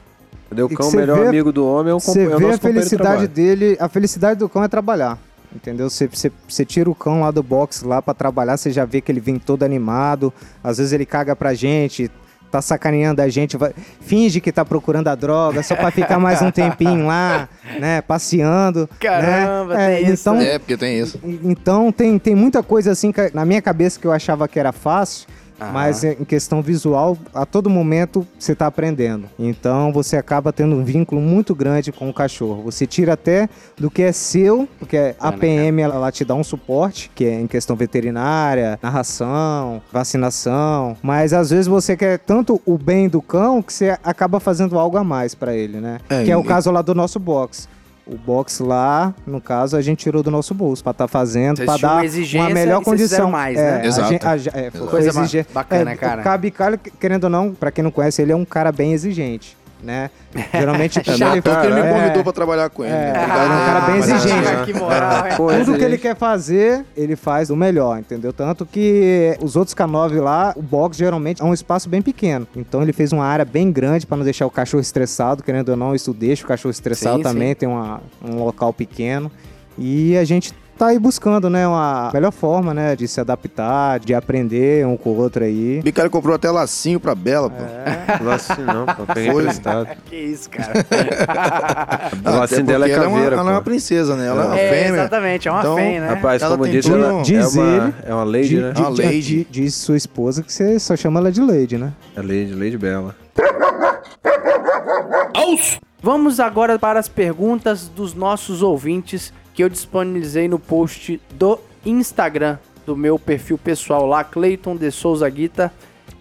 Entendeu? O cão, o melhor vê- amigo do homem é, um Você é vê a companheiro de felicidade trabalho. dele, a felicidade do cão é trabalhar. Entendeu? Você, você, você tira o cão lá do box lá pra trabalhar, você já vê que ele vem todo animado. Às vezes ele caga pra gente, tá sacaneando a gente, vai- finge que tá procurando a droga só pra ficar mais um [LAUGHS] tempinho lá, né? Passeando. Caramba, né? tem isso, então, É, porque tem isso. então tem, tem muita coisa assim que na minha cabeça que eu achava que era fácil, Mas em questão visual, a todo momento você está aprendendo. Então você acaba tendo um vínculo muito grande com o cachorro. Você tira até do que é seu, porque a Bacana, PM ela, ela te dá um suporte, que é em questão veterinária, narração, vacinação, mas às vezes você quer tanto o bem do cão que você acaba fazendo algo a mais para ele, né? É, que é o caso lá do nosso box. O box lá, no caso, a gente tirou do nosso bolso pra estar fazendo, Vocês pra tinham dar uma uma melhor condição. mais, é, né? a Exato. gente- a ge- é, foi- foi Coisa exige- bacana, é, cara. O Cabicalho, querendo ou não, pra quem não conhece, ele é um cara bem exigente, né? Geralmente, É, ele tanto que ele me é, convidou pra trabalhar com ele. É, né? ele é um cara bem exigente. que moral? Pô, tudo que ele excelente. quer fazer, ele faz do melhor, entendeu? Tanto que os outros K9 lá, o box geralmente é um espaço bem pequeno. Então ele fez uma área bem grande pra não deixar o cachorro estressado, querendo ou não, isso deixa o cachorro estressado Sim, também, tem uma- um local pequeno. E a gente tá aí buscando, né, uma melhor forma, né, de se adaptar, de aprender um com o outro aí. O Bicalho comprou até lacinho pra Bela, pô. É. [LAUGHS] Vacina não, pô. Peguei Foi. emprestado. [LAUGHS] Que isso, cara. [LAUGHS] Até vacina dela é porque ela caveira, uma, ela é uma princesa, né? Ela é uma É, fêmea. exatamente, é uma Então, fêmea, né? Rapaz, Ela como diz, tudo- ela Diz é, uma, ele- é uma lady, né? Uma lady. di- Diz sua esposa que você só chama ela de Lady, né? É lady, lady bela. Vamos agora para as perguntas dos nossos ouvintes que eu disponibilizei no post do Instagram do meu perfil pessoal lá, Cleiton de Souza Guita.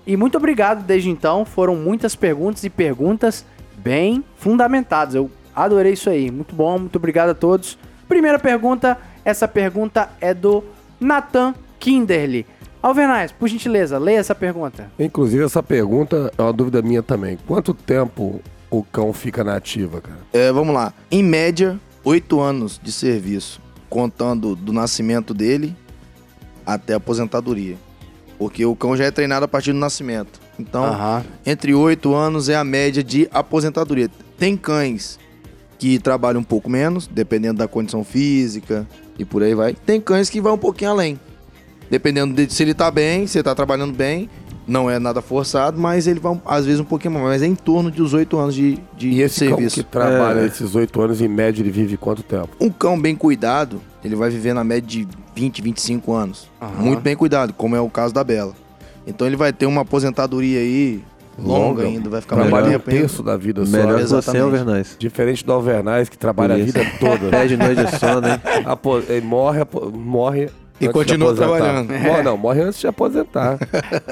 E muito obrigado desde então, foram muitas perguntas e perguntas bem fundamentadas. Eu adorei isso aí, muito bom, muito obrigado a todos. Primeira pergunta, essa pergunta é do Nathan Kinderly. Alvernais, por gentileza, leia essa pergunta. Inclusive, essa pergunta é uma dúvida minha também. Quanto tempo o cão fica na ativa, cara? É, vamos lá. Em média, oito anos de serviço, contando do nascimento dele até a aposentadoria. Porque o cão já é treinado a partir do nascimento. Então, Aham. entre oito anos é a média de aposentadoria. Tem cães que trabalham um pouco menos, dependendo da condição física e por aí vai. Tem cães que vão um pouquinho além. Dependendo de se ele tá bem, se ele tá trabalhando bem, não é nada forçado, mas ele vai, um- às vezes, um pouquinho mais. Mas é em torno de os oito anos de, de E esse serviço. cão que trabalha É. esses oito anos, em média, ele vive quanto tempo? Um cão bem cuidado, ele vai viver na média de 20, 25 anos. Aham. Muito bem cuidado, como é o caso da Bela. Então ele vai ter uma aposentadoria aí longa ainda, vai ficar Trabalha um tempo ainda. terço da vida só. Melhor que você, exatamente. Alvernais. Diferente do Alvernais, que trabalha a vida toda. [LAUGHS] Pé de noite de sono, hein? Apo- ele morre, morre. E continua trabalhando. [LAUGHS] Morre, não, morre antes de aposentar.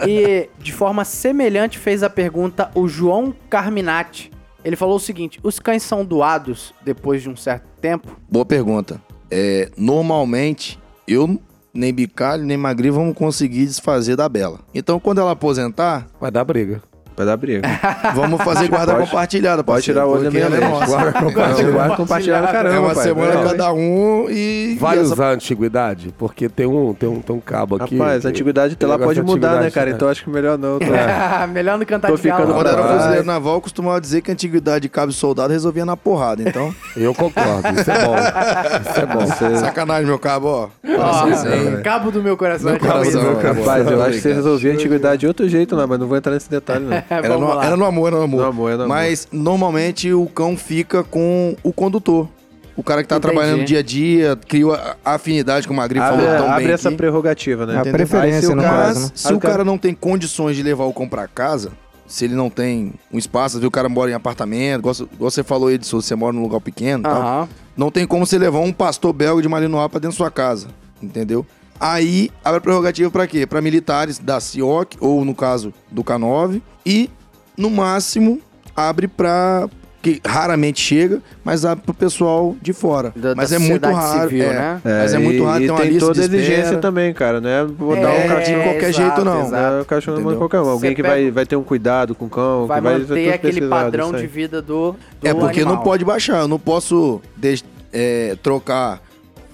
E de forma semelhante fez a pergunta o João Carminati. Ele falou o seguinte: os cães são doados depois de um certo tempo? Boa pergunta. É, normalmente, eu, nem Bicalho, nem Magri vamos conseguir desfazer da Bela. Então, quando ela aposentar, Vai dar briga. Vai dar briga. [LAUGHS] vamos fazer guarda Pode- compartilhada. Pode tirar o olho da minha é nossa. Guarda compartilhado. Guarda compartilhado, caramba, É uma pai. semana Não, cada um e... Vai e essa- usar a antiguidade? Porque tem um, tem um, tem um cabo aqui. Rapaz, a antiguidade até lá pode de mudar, né, cara? né? Então acho que melhor não. Tá? [LAUGHS] Melhor no cantar Tô de ficando Quando era Vai. fuzileiro naval, eu costumava dizer que a antiguidade de cabo e soldado resolvia na porrada. Então, [LAUGHS] Eu concordo, isso é bom. Isso é bom. sacanagem, meu cabo, ó. Coraçãozinho. cabo do meu coração. Meu coração. Rapaz, eu acho que você resolvia a antiguidade de outro jeito lá, mas não vou entrar nesse detalhe, não. [LAUGHS] Era no, era no amor, era no amor. No amor, era no amor. Mas normalmente o cão fica com o condutor. O cara que tá Entendi. trabalhando dia a dia, criou a afinidade com o Magri Abre, falou tão abre bem essa aqui. prerrogativa, né? A Entendeu? preferência, Aí, se o no cara, caso, né? Se o cara- não tem condições de levar o cão pra casa, se ele não tem um espaço, viu, o cara mora em apartamento, igual, você- falou, Edson, você mora num lugar pequeno e tal. Não tem como você levar um pastor belga de Malinois pra dentro da sua casa, entendeu? Aí, abre a prerrogativa pra quê? Pra militares da CIOC, ou no caso do K9, e, no máximo, abre pra... que raramente chega, mas abre pro pessoal de fora. Da- mas da é muito raro, civil, é, né? mas é e- muito raro e ter uma tem lista toda a de exigência também, cara, né? Vou É, dar um É, cachorro de qualquer exato, jeito, não. exato. Não é o cachorro não é qualquer um. Alguém Você que pega- vai, vai ter um cuidado com o cão, Vai que vai manter aquele padrão de vida do, do É porque não animal. pode baixar. Eu não posso deix- é, trocar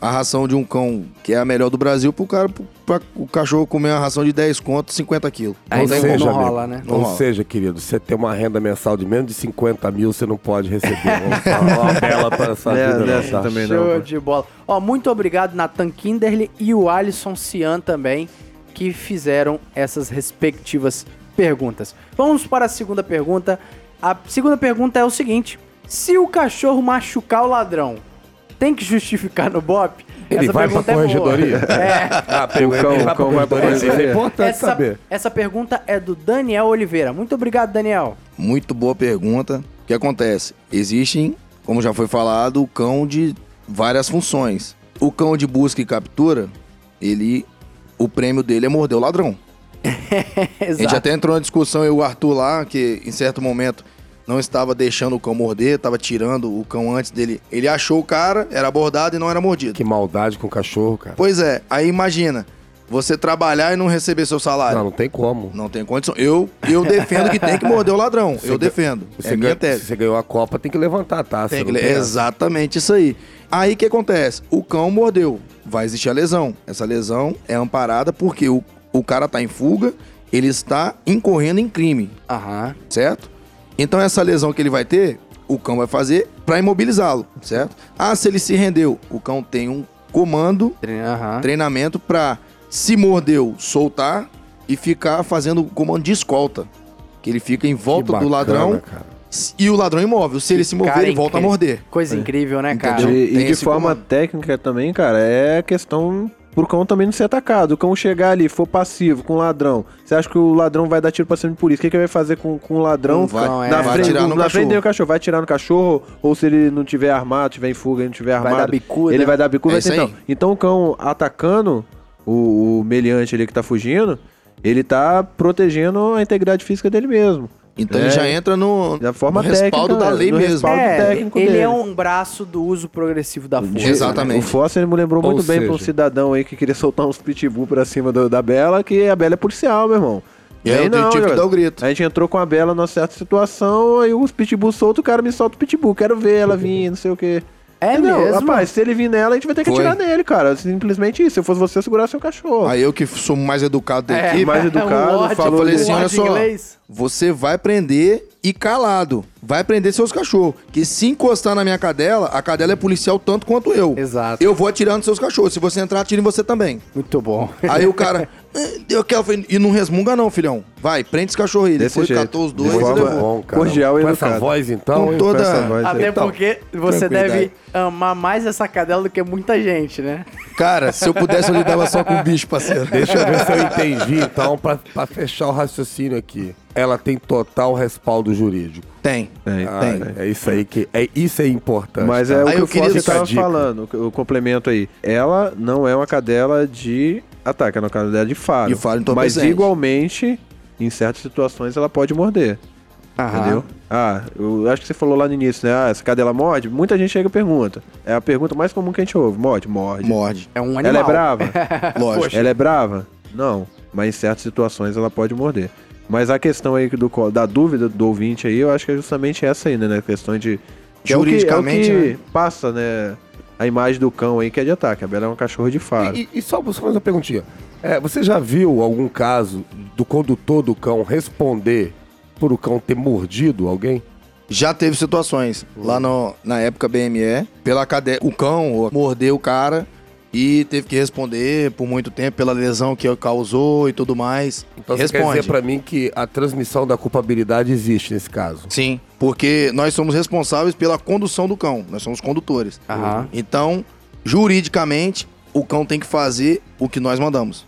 a ração de um cão que é a melhor do Brasil pro cara, pro- pra o cachorro comer uma ração de 10 contos, 50 quilos. Aí Ou não, seja, não rola, né? Não Ou rola. seja, querido, você tem uma renda mensal de menos de 50 mil, você não pode receber uma, [LAUGHS] uma bela para a sua É, vida, é tá? também. Show não. de bola. Ó, muito obrigado, Nathan Kinderle e o Alisson Cian também, que fizeram essas respectivas perguntas. Vamos para a segunda pergunta. A segunda pergunta é o seguinte: se o cachorro machucar o ladrão, tem que justificar no BOP? Ele vai pra pergunta é boa. corregedoria? [LAUGHS] É. Ah, pegou, O cão- ele vai o cão vai pra corregedoria, é importante Essa, saber. essa pergunta é do Daniel Oliveira. Muito obrigado, Daniel. Muito boa pergunta. O que acontece? Existem, como já foi falado, o cão de várias funções. O cão de busca e captura, ele. O prêmio dele é morder o ladrão. [LAUGHS] A gente até entrou na discussão, eu e o Arthur lá, que em certo momento não estava deixando o cão morder, estava tirando o cão antes dele. Ele achou o cara, era abordado e não era mordido. Que maldade com o cachorro, cara. Pois é, aí imagina, você trabalhar e não receber seu salário. Não, não tem como. Não tem condição. Eu, eu defendo que tem que morder o ladrão. Você eu defendo. Você é minha ganha- tese. Se você ganhou a Copa, tem que levantar a taça. Tem que essa. Exatamente isso aí. Aí o que acontece? O cão mordeu. Vai existir a lesão. Essa lesão é amparada porque o, o cara tá em fuga, ele está incorrendo em crime, Aham. certo? Então essa lesão que ele vai ter, o cão vai fazer para imobilizá-lo, certo? Ah, se ele se rendeu, o cão tem um comando, Aham. treinamento para se mordeu, soltar e ficar fazendo o comando de escolta. Que ele fica em volta do bacana, ladrão cara. e o ladrão imóvel. Se ele se mover, Cara, ele volta a morder. Coisa incrível, né, cara? Entendeu? E, e de forma comando. técnica também, cara, é questão pro cão também não ser atacado. O cão chegar ali, for passivo com o ladrão, você acha que o ladrão vai dar tiro pra cima de polícia? O que, que ele vai fazer com, com o ladrão? Não vai, Não, é. na vai frente, atirar no na cachorro. frente dele o cachorro. Vai tirar no cachorro, ou se ele não tiver armado, tiver em fuga, ele não tiver Vai armado. dar bicuda. Ele vai dar bicuda, É vai aí. Então o cão atacando o, o meliante ali que tá fugindo, ele tá protegendo a integridade física dele mesmo. Então É. ele já entra no, Da forma no respaldo técnica, da lei mesmo. respaldo É, técnico ele dele. é um braço do uso progressivo da força. Exatamente. O Foster me lembrou Ou muito bem seja- pra um cidadão aí que queria soltar uns pitbull pra cima do- da Bela, que a Bela é policial, meu irmão. E aí eu tive que dar o grito. A gente entrou com a Bela numa certa situação, aí os pitbull soltos, o cara me solta o pitbull, quero ver ela vir, não sei o quê. É Entendeu? mesmo? Rapaz, se ele vir nela, a gente vai ter que Foi. atirar nele, cara. Simplesmente isso. Se eu fosse você, eu segurar seu cachorro. Aí eu que sou mais educado da É, equipe, mais educado, o Lorde, falou eu falei assim, olha só, inglês. Você vai prender e calado. Vai prender seus cachorros. Que se encostar na minha cadela, a cadela é policial tanto quanto eu. Exato. Eu vou atirar nos seus cachorros. Se você entrar, atire em você também. Muito bom. Aí o [LAUGHS] cara, "Eh, deu aquela... foi- E não resmunga não, filhão. Vai, prende esse cachorro aí. Ele Desse foi, jeito. catou os dois De forma-. Bom, cara. Cordial e Com essa voz, então. Com hein? toda- Com essa voz. Até Então, porque você deve amar mais essa cadela do que muita gente, né? Cara, se eu pudesse, eu lidava só com o bicho, parceiro. Deixa eu ver se eu entendi, então, pra, pra fechar o raciocínio aqui. Ela tem total respaldo jurídico. Tem. Tem. Ah, Tem. É isso aí que é isso é importante. Mas tá? é o Aí que eu o queria estava falando, o complemento aí. Ela não é uma cadela de ataque, é uma cadela de faro. De faro Mas entorpecente. igualmente, em certas situações, ela pode morder. Entendeu? Ah, eu acho que você falou lá no início, né? Ah, essa cadela morde? Muita gente chega e pergunta. É a pergunta mais comum que a gente ouve. Morde? Morde. Morde. É um animal. Ela é brava? [LAUGHS] Lógico. Ela é brava? Não. Mas em certas situações ela pode morder. Mas a questão aí do, da dúvida do ouvinte aí, eu acho que é justamente essa aí, né? né? A questão de. que é o que- Juridicamente, é o que né? passa, né? A imagem do cão aí que é de ataque. A Bela é um cachorro de faro. E, e só só mais uma perguntinha. É, você já viu algum caso do condutor do cão responder por o cão ter mordido alguém? Já teve situações. Lá no, na época BME, pela cadeia, o cão mordeu o cara e teve que responder por muito tempo pela lesão que causou e tudo mais. Então você Responde. quer dizer pra mim que a transmissão da culpabilidade existe nesse caso? Sim, porque nós somos responsáveis pela condução do cão. Nós somos condutores. Aham. Então, juridicamente, o cão tem que fazer o que nós mandamos.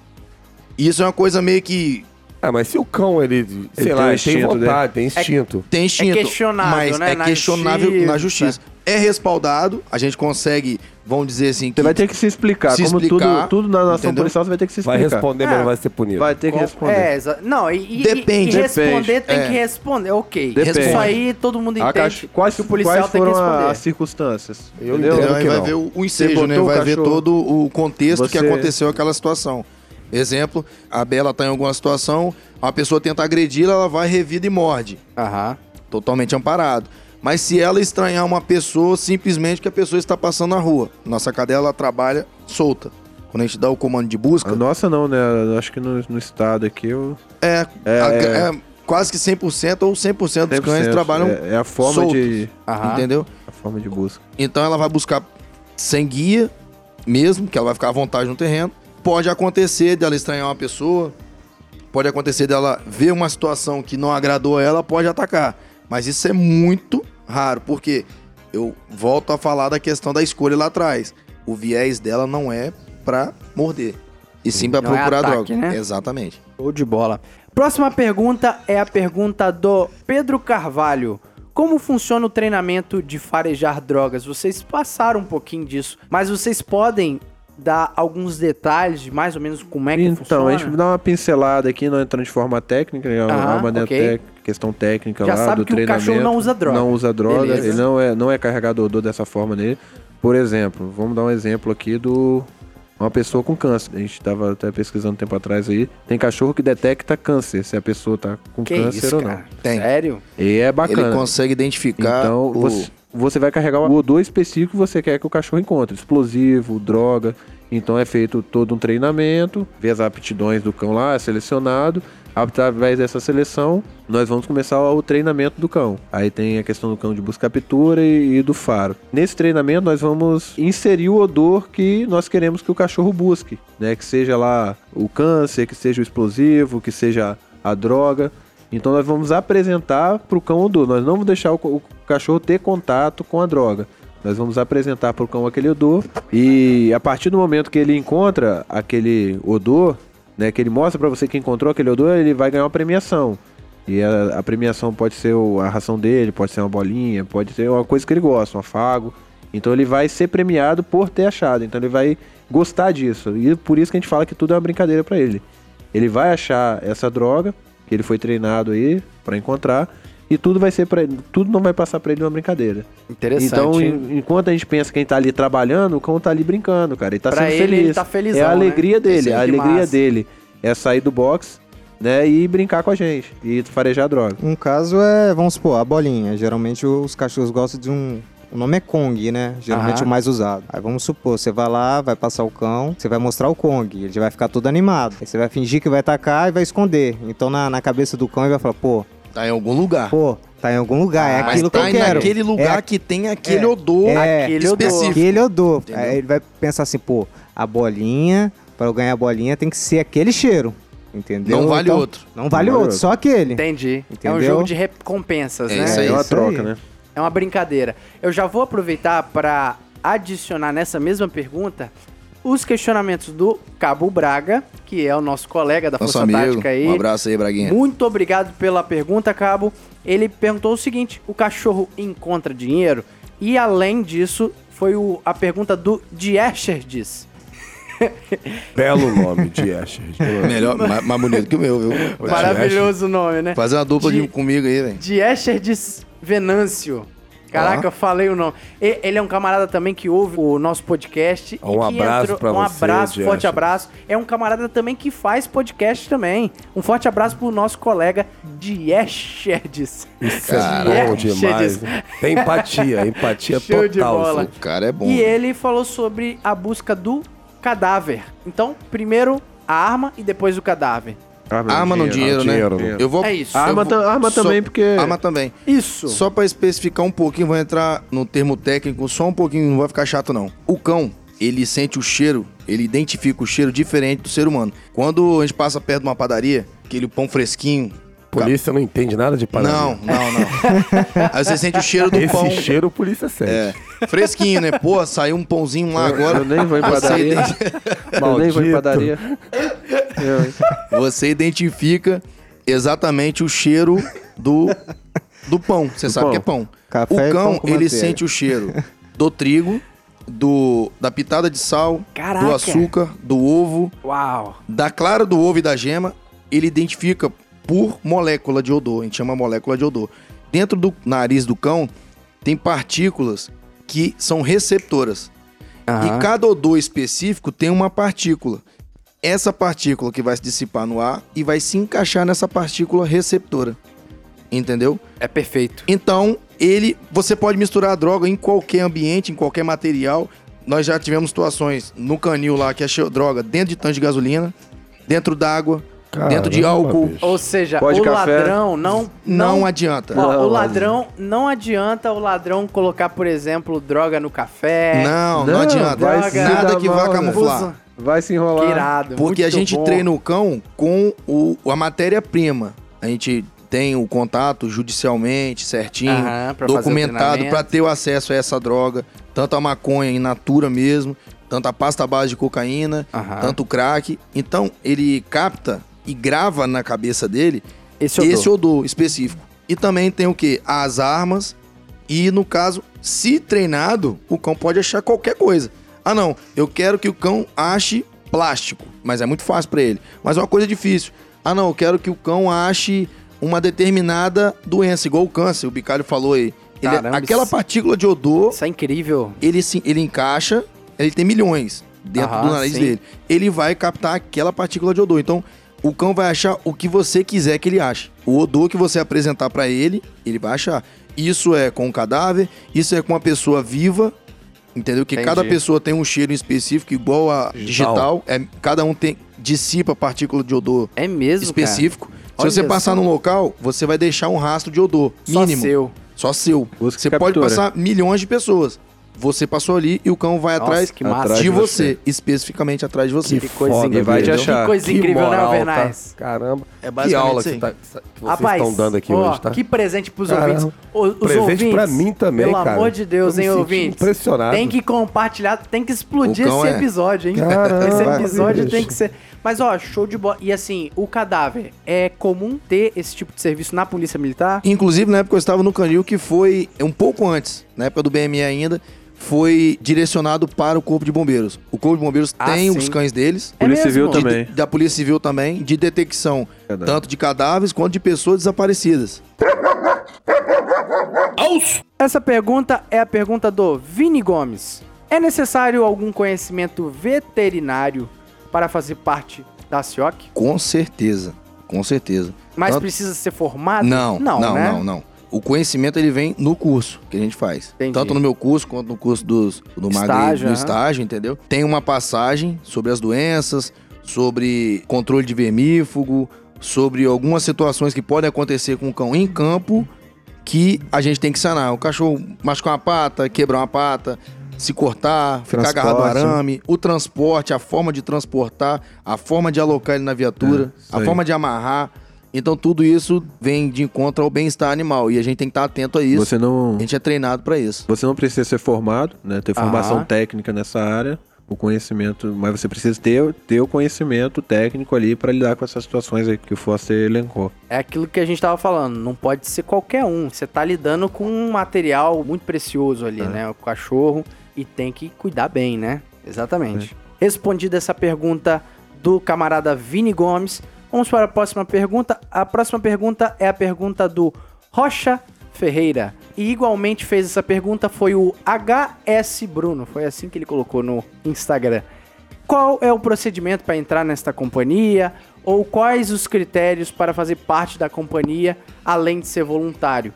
E Isso é uma coisa meio que Ah, mas se o cão, ele, sei tem lá, ele tem instinto vontade, tem instinto. tem instinto. questionável, mas né, é na questionável na justiça. justiça. É respaldado, a gente consegue, vamos dizer assim, que Você vai ter que se explicar. Se como explicar, tudo, tudo na nação entendeu? policial, você vai ter que se Vai explicar. responder, É. mas não vai ser punido. Vai ter que responder. É, não, e, Depende. e responder Depende. tem É. que responder, ok. Depende. Isso aí todo mundo entende caixa- quais, que o policial quais tem que foram responder. as circunstâncias? Eu entendeu? entendo. Entendeu? Aí que vai não. ver o, ensejo, né? Vai ver todo o contexto que Você- aconteceu aquela situação. Exemplo, a Bela tá em alguma situação, uma pessoa tenta agredi-la, ela vai, revida e morde. Aham. Totalmente amparado. Mas se ela estranhar uma pessoa, simplesmente que a pessoa está passando na rua. Nossa cadela ela trabalha solta. Quando a gente dá o comando de busca, A nossa não, né? Acho que no, no estado aqui eu... é, É, a- é. é quase que 100% ou 100%, dos cães 100%, trabalham, É, é a forma soltos. de... Aham. entendeu? A forma de busca. Então ela vai buscar sem guia mesmo, que ela vai ficar à vontade no terreno. Pode acontecer dela estranhar uma pessoa, pode acontecer dela ver uma situação que não agradou a ela, pode atacar. Mas isso é muito raro, porque eu volto a falar da questão da escolha lá atrás. O viés dela não é pra morder, e sim pra Não é procurar ataque, droga. né? Exatamente. Show de bola. Próxima pergunta é a pergunta do Pedro Carvalho. Como funciona o treinamento de farejar drogas? Vocês passaram um pouquinho disso, mas vocês podem dar alguns detalhes de mais ou menos como é que Então, funciona? a gente dá uma pincelada aqui, não entrando de forma técnica, é uma Aham, maneira ok. tec- questão técnica Já lá sabe do que o treinamento. cachorro não usa droga. Não usa droga, Beleza. ele não é, não é carregado odor dessa forma nele. Por exemplo, vamos dar um exemplo aqui do uma pessoa com câncer. A gente estava até pesquisando um tempo atrás aí. Tem cachorro que detecta câncer, se a pessoa tá com que câncer isso, ou não. cara? Tem. Sério? E é bacana. Ele consegue identificar Então, o... você, você vai carregar o odor específico que você quer que o cachorro encontre. Explosivo, droga. Então é feito todo um treinamento, vê as aptidões do cão lá, é selecionado. Através dessa seleção, nós vamos começar o treinamento do cão. Aí tem a questão do cão de busca captura e, e do faro. Nesse treinamento, nós vamos inserir o odor que nós queremos que o cachorro busque, né? Que seja lá o câncer, que seja o explosivo, que seja a droga. Então nós vamos apresentar para o cão odor. Nós não vamos deixar o, o cachorro ter contato com a droga. Nós vamos apresentar para o cão aquele odor e a partir do momento que ele encontra aquele odor, né, que ele mostra para você que encontrou aquele odor, ele vai ganhar uma premiação. E a, a premiação pode ser a ração dele, pode ser uma bolinha, pode ser uma coisa que ele gosta, um afago. Então ele vai ser premiado por ter achado. Então ele vai gostar disso. E por isso que a gente fala que tudo é uma brincadeira para ele. Ele vai achar essa droga que ele foi treinado aí para encontrar e tudo vai ser para ele, tudo não vai passar para ele uma brincadeira. Interessante. Então, en- enquanto a gente pensa que a gente tá ali trabalhando, o cão tá ali brincando, cara. Ele tá Pra sendo ele, feliz. ele tá felizão, é a né? alegria dele. Isso aí, A alegria massa. dele é sair do box, né, e brincar com a gente e farejar droga. Um caso é, vamos supor, a bolinha. Geralmente os cachorros gostam de um. O nome é Kong, né? Geralmente Aham. o mais usado. Aí vamos supor, você vai lá, vai passar o cão, você vai mostrar o Kong, ele vai ficar todo animado. Aí você vai fingir que vai atacar e vai esconder. Então na, na cabeça do cão ele vai falar, pô, Tá em algum lugar. pô, tá em algum lugar, é Ah, Mas aquilo tá que eu quero. naquele lugar É que tem aquele é, odor é, Aquele odor. específico. Aquele odor. Entendeu? Aí ele vai pensar assim, pô, a bolinha, pra eu ganhar a bolinha tem que ser aquele cheiro. Entendeu? Não vale Então, outro. Não vale vale outro, outro. só aquele. Entendi. É um Entendeu? jogo de recompensas, É né? isso aí. é uma isso troca, aí. né? É uma brincadeira. Eu já vou aproveitar para adicionar nessa mesma pergunta os questionamentos do Cabo Braga, que é o nosso colega da Nosso Força amigo. Tática aí. Um abraço aí, Braguinha. Muito obrigado pela pergunta, Cabo. Ele perguntou o seguinte: o cachorro encontra dinheiro? E além disso, foi o- a pergunta do Diecherdes. [LAUGHS] Belo nome de Asher. Melhor, [LAUGHS] mais, mais bonito que o meu, viu? Maravilhoso o nome, né? Fazer uma dupla de, comigo aí, velho. Diecherdes Venâncio. Caraca, eu falei o nome. E- Ele é um camarada também que ouve o nosso podcast. Um e que abraço pra Um você, abraço, forte Diecherdes. abraço. É um camarada também que faz podcast também. Um forte abraço pro nosso colega Diecherdes. Isso é Caraca. bom demais. Tem empatia, empatia Show total. de bola. assim. O cara é bom. E ele falou sobre a busca do cadáver. Então, primeiro a arma e depois o cadáver. Arma no dinheiro, né? dinheiro, né? Eu vou. É isso. eu Arma, vou- arma só- também, porque. Arma também. Isso. Só pra especificar um pouquinho, vou entrar no termo técnico, só um pouquinho, não vai ficar chato não. O cão, ele sente o cheiro, ele identifica o cheiro diferente do ser humano. Quando a gente passa perto de uma padaria, aquele pão fresquinho. Polícia não entende nada de padaria. Não, não, não. Aí você sente o cheiro do Esse pão. cheiro, polícia sente. É, fresquinho, né? Pô, saiu um pãozinho lá agora. Eu nem vou em Você padaria. [LAUGHS] Eu nem vou em padaria. Eu? Você identifica exatamente o cheiro do, do pão. Você sabe pão. que é pão. Café o cão, ele manteiga. sente o cheiro do trigo, do, da pitada de sal, Caraca. do açúcar, do ovo, Uau. da clara do ovo e da gema. Ele identifica por molécula de odor. A gente chama molécula de odor. Dentro do nariz do cão tem partículas que são receptoras. E cada odor específico tem uma partícula. Essa partícula que vai se dissipar no ar e vai se encaixar nessa partícula receptora. Entendeu? É perfeito. Então, ele, você pode misturar a droga em qualquer ambiente, em qualquer material. Nós já tivemos situações no canil lá que achou droga dentro de tanque de gasolina, dentro d'água, dentro de Caramba, álcool. bicho. Ou seja, Pó de o café. ladrão não. Não, adianta. Ó, Não, o ladrão não adianta o ladrão colocar, por exemplo, droga no café. Não, não, Não, adianta. vai se Nada dar que mal, vá camuflar. Vai se Que enrolar. irado. Porque a muito gente bom. treina o cão com o, a matéria-prima. A gente tem o contato judicialmente, certinho, Aham, pra fazer o documentado, treinamento. para ter o acesso a essa droga. Tanto a maconha in natura mesmo, tanto a pasta base de cocaína, Aham. tanto o crack. Então, ele capta e grava na cabeça dele Esse odor. esse odor específico. E também tem o que? As armas. E no caso, se treinado, o cão pode achar qualquer coisa. Ah, não, eu quero que o cão ache plástico, mas é muito fácil pra ele. Mas é uma coisa difícil. Ah, não, eu quero que o cão ache uma determinada doença, igual o câncer, o Bicalho falou aí. Ele- Caramba, aquela isso- partícula de odor, Isso é incrível. ele, se- ele encaixa, ele tem milhões dentro Aham, do nariz sim. dele. Ele vai captar aquela partícula de odor. Então, o cão vai achar o que você quiser que ele ache. O odor que você apresentar pra ele, ele vai achar. Isso é com um cadáver, isso é com uma pessoa viva, entendeu? Que Entendi. cada pessoa tem um cheiro específico igual a digital. É, cada um tem dissipa a partícula de odor É mesmo, específico. Olha Se você passar só. num local, você vai deixar um rastro de odor Só mínimo. seu. Só seu. Busca Você e pode captura. passar milhões de pessoas. Você passou ali e o cão vai Nossa, atrás que massa. atrás de de você, especificamente atrás de você. Que coisa foda, incrível. vai te achar. Que coisa Que incrível, né, moral, Alvernais? tá? Caramba. É que basicamente aula isso que, tá- que vocês Rapaz, estão dando aqui ó, hoje, tá? que presente pros Caramba. ouvintes. O- Os Presente ouvintes, pra mim também, Pelo cara. amor de Deus, hein, ouvintes? impressionado. Tem que compartilhar, tem que explodir esse é- episódio, hein? Caramba, esse episódio tem que ser... Mas, ó, show de bola. E assim, o cadáver, é comum ter esse tipo de serviço na polícia militar? Inclusive, na época eu estava no canil, que foi um pouco antes, na época do BME ainda, foi direcionado para o Corpo de Bombeiros. O Corpo de Bombeiros Ah, tem sim. os cães deles. É Polícia Civil de- também. da Polícia Civil também, de detecção tanto de cadáveres quanto de pessoas desaparecidas. Essa pergunta é a pergunta do Vini Gomes. É necessário algum conhecimento veterinário para fazer parte da CIOC? Com certeza, com certeza. Mas Tanto- precisa ser formado? Não, não, não, né? não, não. O conhecimento ele vem no curso que a gente faz. Entendi. Tanto no meu curso quanto no curso dos, do Magri, Estágio, no estágio, entendeu? Tem uma passagem sobre as doenças, sobre controle de vermífugo, sobre algumas situações que podem acontecer com o cão em campo que a gente tem que sanar. O cachorro machucar uma pata, quebrar uma pata, se cortar, ficar agarrado no Transporte. arame, o transporte, a forma de transportar, a forma de alocar ele na viatura, É, a forma de amarrar. Então tudo isso vem de encontro ao bem-estar animal e a gente tem que estar atento a isso. Você não, A gente é treinado pra isso. você não precisa ser formado, né? Ter formação Aham. técnica nessa área. o conhecimento, mas você precisa ter, ter o conhecimento técnico ali para lidar com essas situações aí que o Foster elencou. É aquilo que a gente tava falando, não pode ser qualquer um. Você tá lidando com um material muito precioso ali, né? O cachorro, e tem que cuidar bem, né? Exatamente. Respondida essa pergunta do camarada Vini Gomes, vamos para a próxima pergunta. A próxima pergunta é a pergunta do Rocha Ferreira. E igualmente fez essa pergunta foi o HS Bruno, foi assim que ele colocou no Instagram. Qual é o procedimento para entrar nesta companhia? Ou quais os critérios para fazer parte da companhia, além de ser voluntário?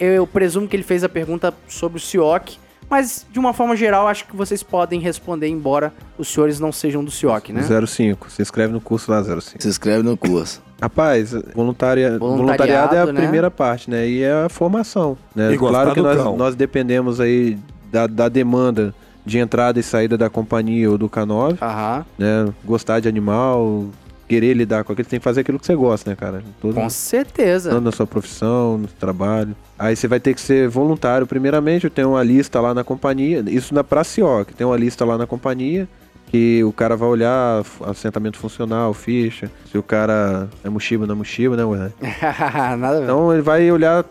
Eu presumo que ele fez a pergunta sobre o CIOC, mas de uma forma geral, acho que vocês podem responder, embora os senhores não sejam do CIOC, né? 05, se inscreve no curso lá 05. Se inscreve no curso. Rapaz, voluntaria, Voluntariado, voluntariado é a né? primeira parte, né? E é a formação, né? E Claro que nós, nós dependemos aí da, da demanda de entrada e saída da companhia ou do K9, Aham, né? Gostar de animal, querer lidar com aquilo, tem que fazer aquilo que você gosta, né, cara? Todo, com certeza. tanto na sua profissão, no trabalho. Aí você vai ter que ser voluntário, primeiramente, tem uma lista lá na companhia, isso na pra CIOC, tem uma lista lá na companhia, que o cara vai olhar assentamento funcional, ficha, se o cara é mochiba ou não é mochiba, né, ué? [LAUGHS] Nada a ver. Então ele vai olhar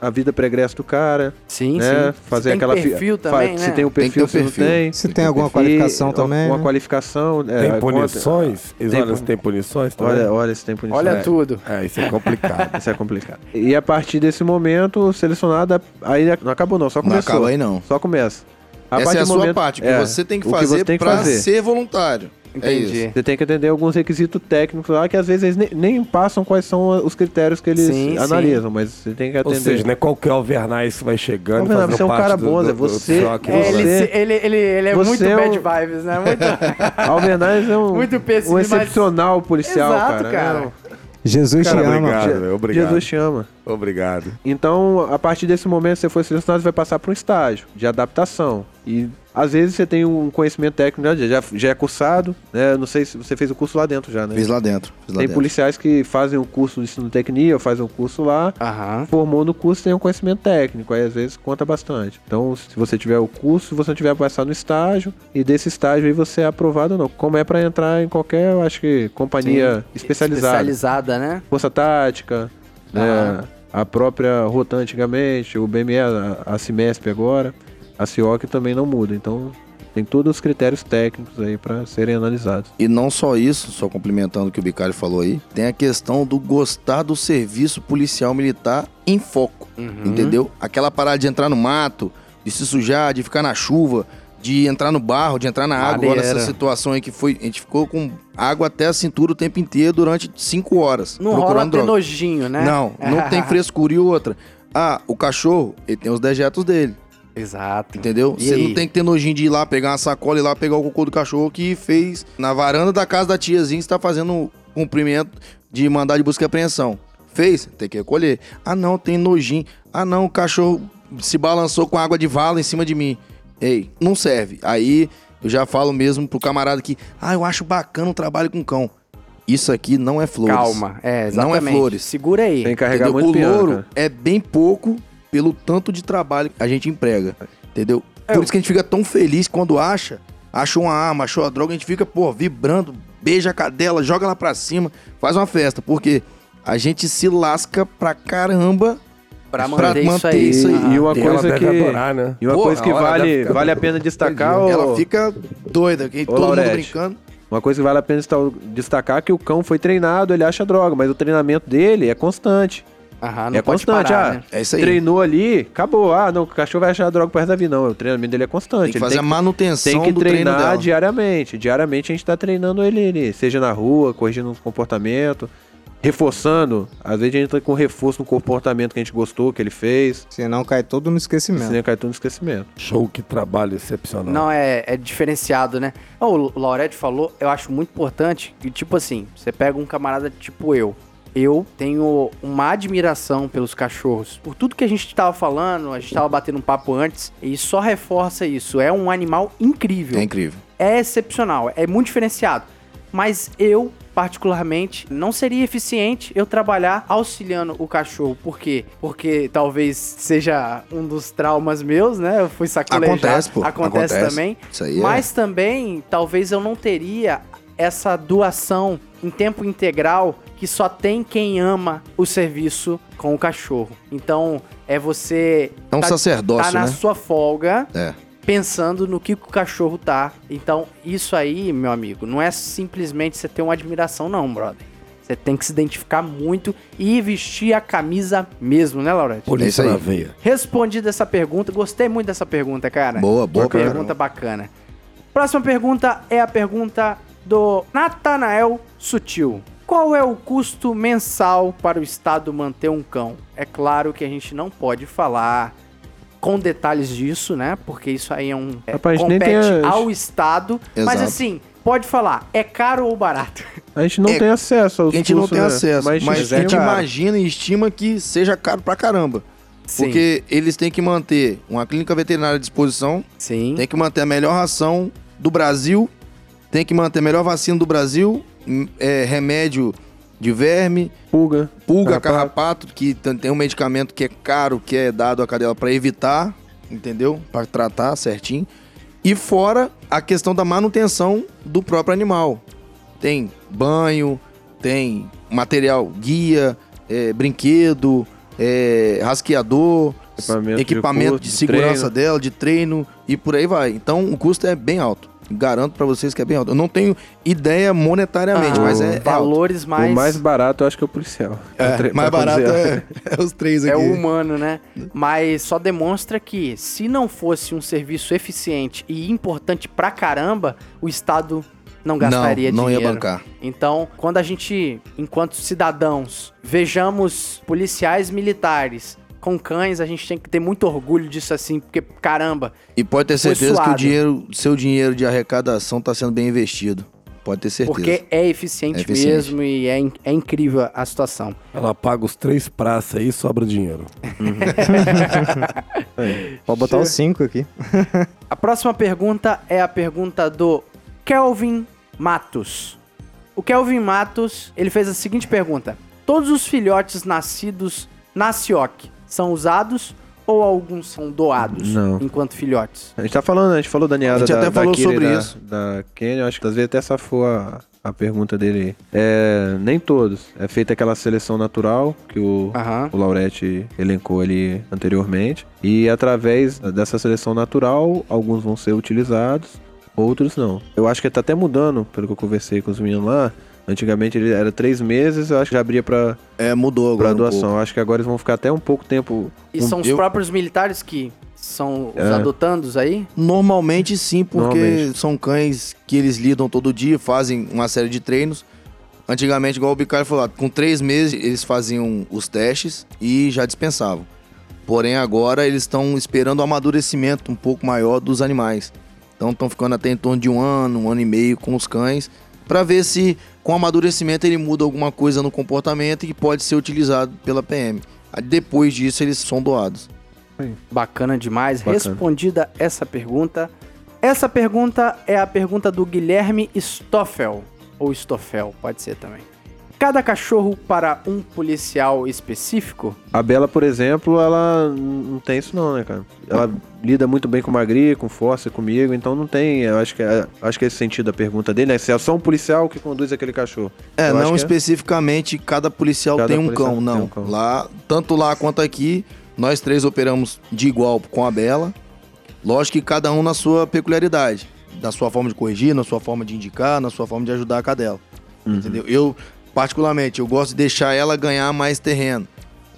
a vida pregressa do cara, sim, né? sim. Fazer Se tem aquela fi- perfil fa- também, Se né? tem o Tem que perfil, ter se o não perfil. tem. Se tem alguma E qualificação também. Uma né? qualificação. é, Tem conta- punições? Eles Tem olham pun- se tem punições também? Olha, olha se tem punição. Olha É. tudo. É, isso é complicado. [LAUGHS] Isso é complicado. E a partir desse momento, selecionada, aí não acabou não, só Não começou. acaba aí, não. Só começa. A Essa é a sua momento- parte, o que é, você tem que o fazer você tem que pra fazer. ser voluntário. É Entendi. isso. Você tem que atender alguns requisitos técnicos lá que às vezes eles nem, nem passam quais são os critérios que eles Sim, sim. analisam, mas você tem que Ou atender. seja, não é qualquer alvernais que vai chegando. Alvernais, fazendo você é um cara bom, do- Zé, do você- choque, É, né? ele, Você- ele, ele, ele é muito é bad um- vibes, né? Muito... [LAUGHS] Alvernais é um, Muito péssimo, um mas- excepcional policial, Exato, cara. cara. É um- Jesus Cara, te ama. obrigado, Je- obrigado. Jesus te ama. Obrigado. Então, a partir desse momento, você foi selecionado, você vai passar para um estágio de adaptação. E às vezes você tem um conhecimento técnico, né? já, já é cursado, né? Não sei se você fez o curso lá dentro já, né? Fiz lá dentro. Fiz lá Tem dentro. policiais que fazem o curso de ensino tecnia, ou fazem o curso lá, Aham. formou no curso tem um conhecimento técnico, aí às vezes conta bastante. Então, se você tiver o curso, se você não tiver passado no estágio, e desse estágio aí você é aprovado ou não. Como é para entrar em qualquer, eu acho que, companhia especializada. Especializada, né? Força Tática, né? A própria Rotan antigamente, o BME, a, a Cimesp agora, a CIOC também não muda. Então, tem todos os critérios técnicos aí para serem analisados. E não só isso, só complementando o que o Bicalho falou aí, tem a questão do gostar do serviço policial militar em foco, Uhum. entendeu? Aquela parada de entrar no mato, de se sujar, de ficar na chuva, de entrar no barro, de entrar na água. Olha Maneiro. essa situação aí que foi, a gente ficou com água até a cintura o tempo inteiro durante cinco horas, Não rola procurando droga. nojinho, né? Não, não [LAUGHS] tem frescura e outra. Ah, o cachorro, ele tem os dejetos dele. Exato. Entendeu? E Você aí? não tem que ter nojinho de ir lá pegar uma sacola e ir lá pegar o cocô do cachorro que fez na varanda da casa da tiazinha, está fazendo cumprimento de mandar de busca e apreensão. Fez? Tem que recolher. Ah, não, tem nojinho. Ah, não, o cachorro se balançou com água de vala em cima de mim. Ei, não serve. Aí eu já falo mesmo pro camarada que, ah, eu acho bacana o trabalho com cão. Isso aqui não é flores. Calma. É, Não é exatamente. flores. Segura aí. Tem que carregar Entendeu? muito o piano, louro cara. é bem pouco pelo tanto de trabalho que a gente emprega. Entendeu? Por Eu- isso que a gente fica tão feliz quando acha, acha uma arma, achou a droga, a gente fica, pô, vibrando, beija a cadela, joga lá pra cima, faz uma festa. Porque a gente se lasca pra caramba Pra pra manter, isso manter aí. isso aí. E uma E coisa que. adorar, né? E uma Pô, coisa que vale, ficar vale a pena destacar. Ela fica doida, que todo mundo Laurete. brincando. Uma coisa que vale a pena desta- destacar é que o cão foi treinado, ele acha droga, mas o treinamento dele é constante. Aham, não é pode constante. parar, ah, né? É isso aí. treinou ali, acabou. Ah, não, o cachorro vai achar droga pro resto da vida. Não, o treinamento dele é constante. Tem que Ele fazer a manutenção tem que do treino treinar dela. diariamente. Diariamente a gente tá treinando ele, ele, seja na rua, corrigindo o comportamento, reforçando. Às vezes a gente entra com reforço no comportamento que a gente gostou, que ele fez. Senão cai todo no esquecimento. Senão cai tudo no esquecimento. Show, que trabalho excepcional. Não, é, é diferenciado, né? O Laurete falou, eu acho muito importante que, tipo assim, você pega um camarada tipo eu. Eu tenho uma admiração pelos cachorros. Por tudo que a gente tava falando, a gente tava batendo um papo antes, e só reforça isso. É um animal incrível. É incrível. é excepcional, é muito diferenciado. Mas eu particularmente, não seria eficiente eu trabalhar auxiliando o cachorro. Por quê? Porque talvez seja um dos traumas meus, né? Eu fui sacolejado. Acontece, pô. Acontece, Acontece. também. Isso aí é- Mas também, talvez eu não teria essa doação em tempo integral que só tem quem ama o serviço com o cachorro. Então, é você É um tá- sacerdócio, tá na né? sua folga É. pensando no que o cachorro tá. Então, isso aí, meu amigo, não é simplesmente você ter uma admiração, não, brother. Você tem que se identificar muito e vestir a camisa mesmo, né, Laurete? Isso Polícia aí. na veia. Respondida essa pergunta, gostei muito dessa pergunta, cara. Boa, boa Uma pergunta bacana. Próxima pergunta é a pergunta do Natanael Sutil. Qual é o custo mensal para o Estado manter um cão? É claro que a gente não pode falar com detalhes disso, né? Porque isso aí é um. É, Rapaz, compete as- ao Estado. Mas Exato. assim, pode falar, é caro ou barato? [LAUGHS] A gente não É, tem acesso aos A gente não custos, tem né? acesso, mas, Mas, a é gente caro. imagina e estima que seja caro pra caramba. Sim. Porque eles têm que manter uma clínica veterinária à disposição, Sim. tem que manter a melhor ração do Brasil, tem que manter a melhor vacina do Brasil, hum, é, remédio de verme, Pulga. pulga, Carrapato. carrapato, que tem um medicamento que é caro, que é dado à cadela para evitar, entendeu? Para tratar certinho. E fora a questão da manutenção do próprio animal. Tem banho, tem material guia, é, brinquedo, é, rasqueador, Equipamento de equipamento de, de segurança treino. dela, de treino e por aí vai. Então o custo é bem alto. Garanto para vocês que é bem alto. Eu não tenho ideia monetariamente, Ah, mas é, é alto. valores mais. O mais barato eu acho que é o policial. É, Tre- mais pra barato é, [LAUGHS] é os três aqui. É o humano, né? Mas só demonstra que se não fosse um serviço eficiente e importante pra caramba, o Estado não gastaria não, não ia dinheiro. bancar. Então, quando a gente, enquanto cidadãos, vejamos policiais militares com cães, a gente tem que ter muito orgulho disso assim, porque caramba, E pode ter certeza que o dinheiro, seu dinheiro de arrecadação está sendo bem investido. Pode ter certeza. porque é eficiente, É eficiente. mesmo e é, é incrível a situação. Ela paga os três praças aí e sobra dinheiro. [LAUGHS] Pode botar os cinco aqui. [LAUGHS] A próxima pergunta é a pergunta do Kelvin Matos. O Kelvin Matos, ele fez a seguinte pergunta: Todos os filhotes nascidos na CIOC são usados ou alguns são doados Não. enquanto filhotes? A gente tá falando, a gente falou da ninhada A gente da, até da falou Kira sobre da, isso. Da Kenya, acho que às vezes até safou a, a pergunta dele aí. É, nem todos. É feita aquela seleção natural que o, o Laurete elencou ali anteriormente. E através dessa seleção natural, alguns vão ser utilizados, outros não. Eu acho que tá até mudando, pelo que eu conversei com os meninos lá. Antigamente ele era três meses, eu acho que já abria pra, É, mudou pra agora. um doação. Eu acho que agora eles vão ficar até um pouco tempo. E um- são os eu- próprios militares que são os É. adotandos aí? Normalmente sim, porque Normalmente. são cães que eles lidam todo dia, fazem uma série de treinos. Antigamente, igual o Bicalho falou, com três meses eles faziam os testes e já dispensavam. Porém, agora eles estão esperando o amadurecimento um pouco maior dos animais. Então estão ficando até em torno de um ano, um ano e meio com os cães, para ver se com o amadurecimento ele muda alguma coisa no comportamento e que pode ser utilizado pela PM. Depois disso, eles são doados. Bacana demais. Bacana. Respondida essa pergunta. Essa pergunta é a pergunta do Guilherme Stoffel. Ou Stoffel, pode ser também. Cada cachorro para um policial específico? A Bela, por exemplo, ela não tem isso não, né, cara? Ela lida muito bem com o Magri, com força comigo, então não tem. Eu acho que é, acho que é esse sentido da pergunta dele, né? Se é só um policial que conduz aquele cachorro. É, Eu não que especificamente cada policial Cada tem um policial cão, tem não. um cão. Lá, tanto lá quanto aqui, nós três operamos de igual com a Bela. Lógico que cada um na sua peculiaridade, na sua forma de corrigir, na sua forma de indicar, na sua forma de ajudar a cadela. Uhum. Entendeu? Eu, particularmente, eu gosto de deixar ela ganhar mais terreno.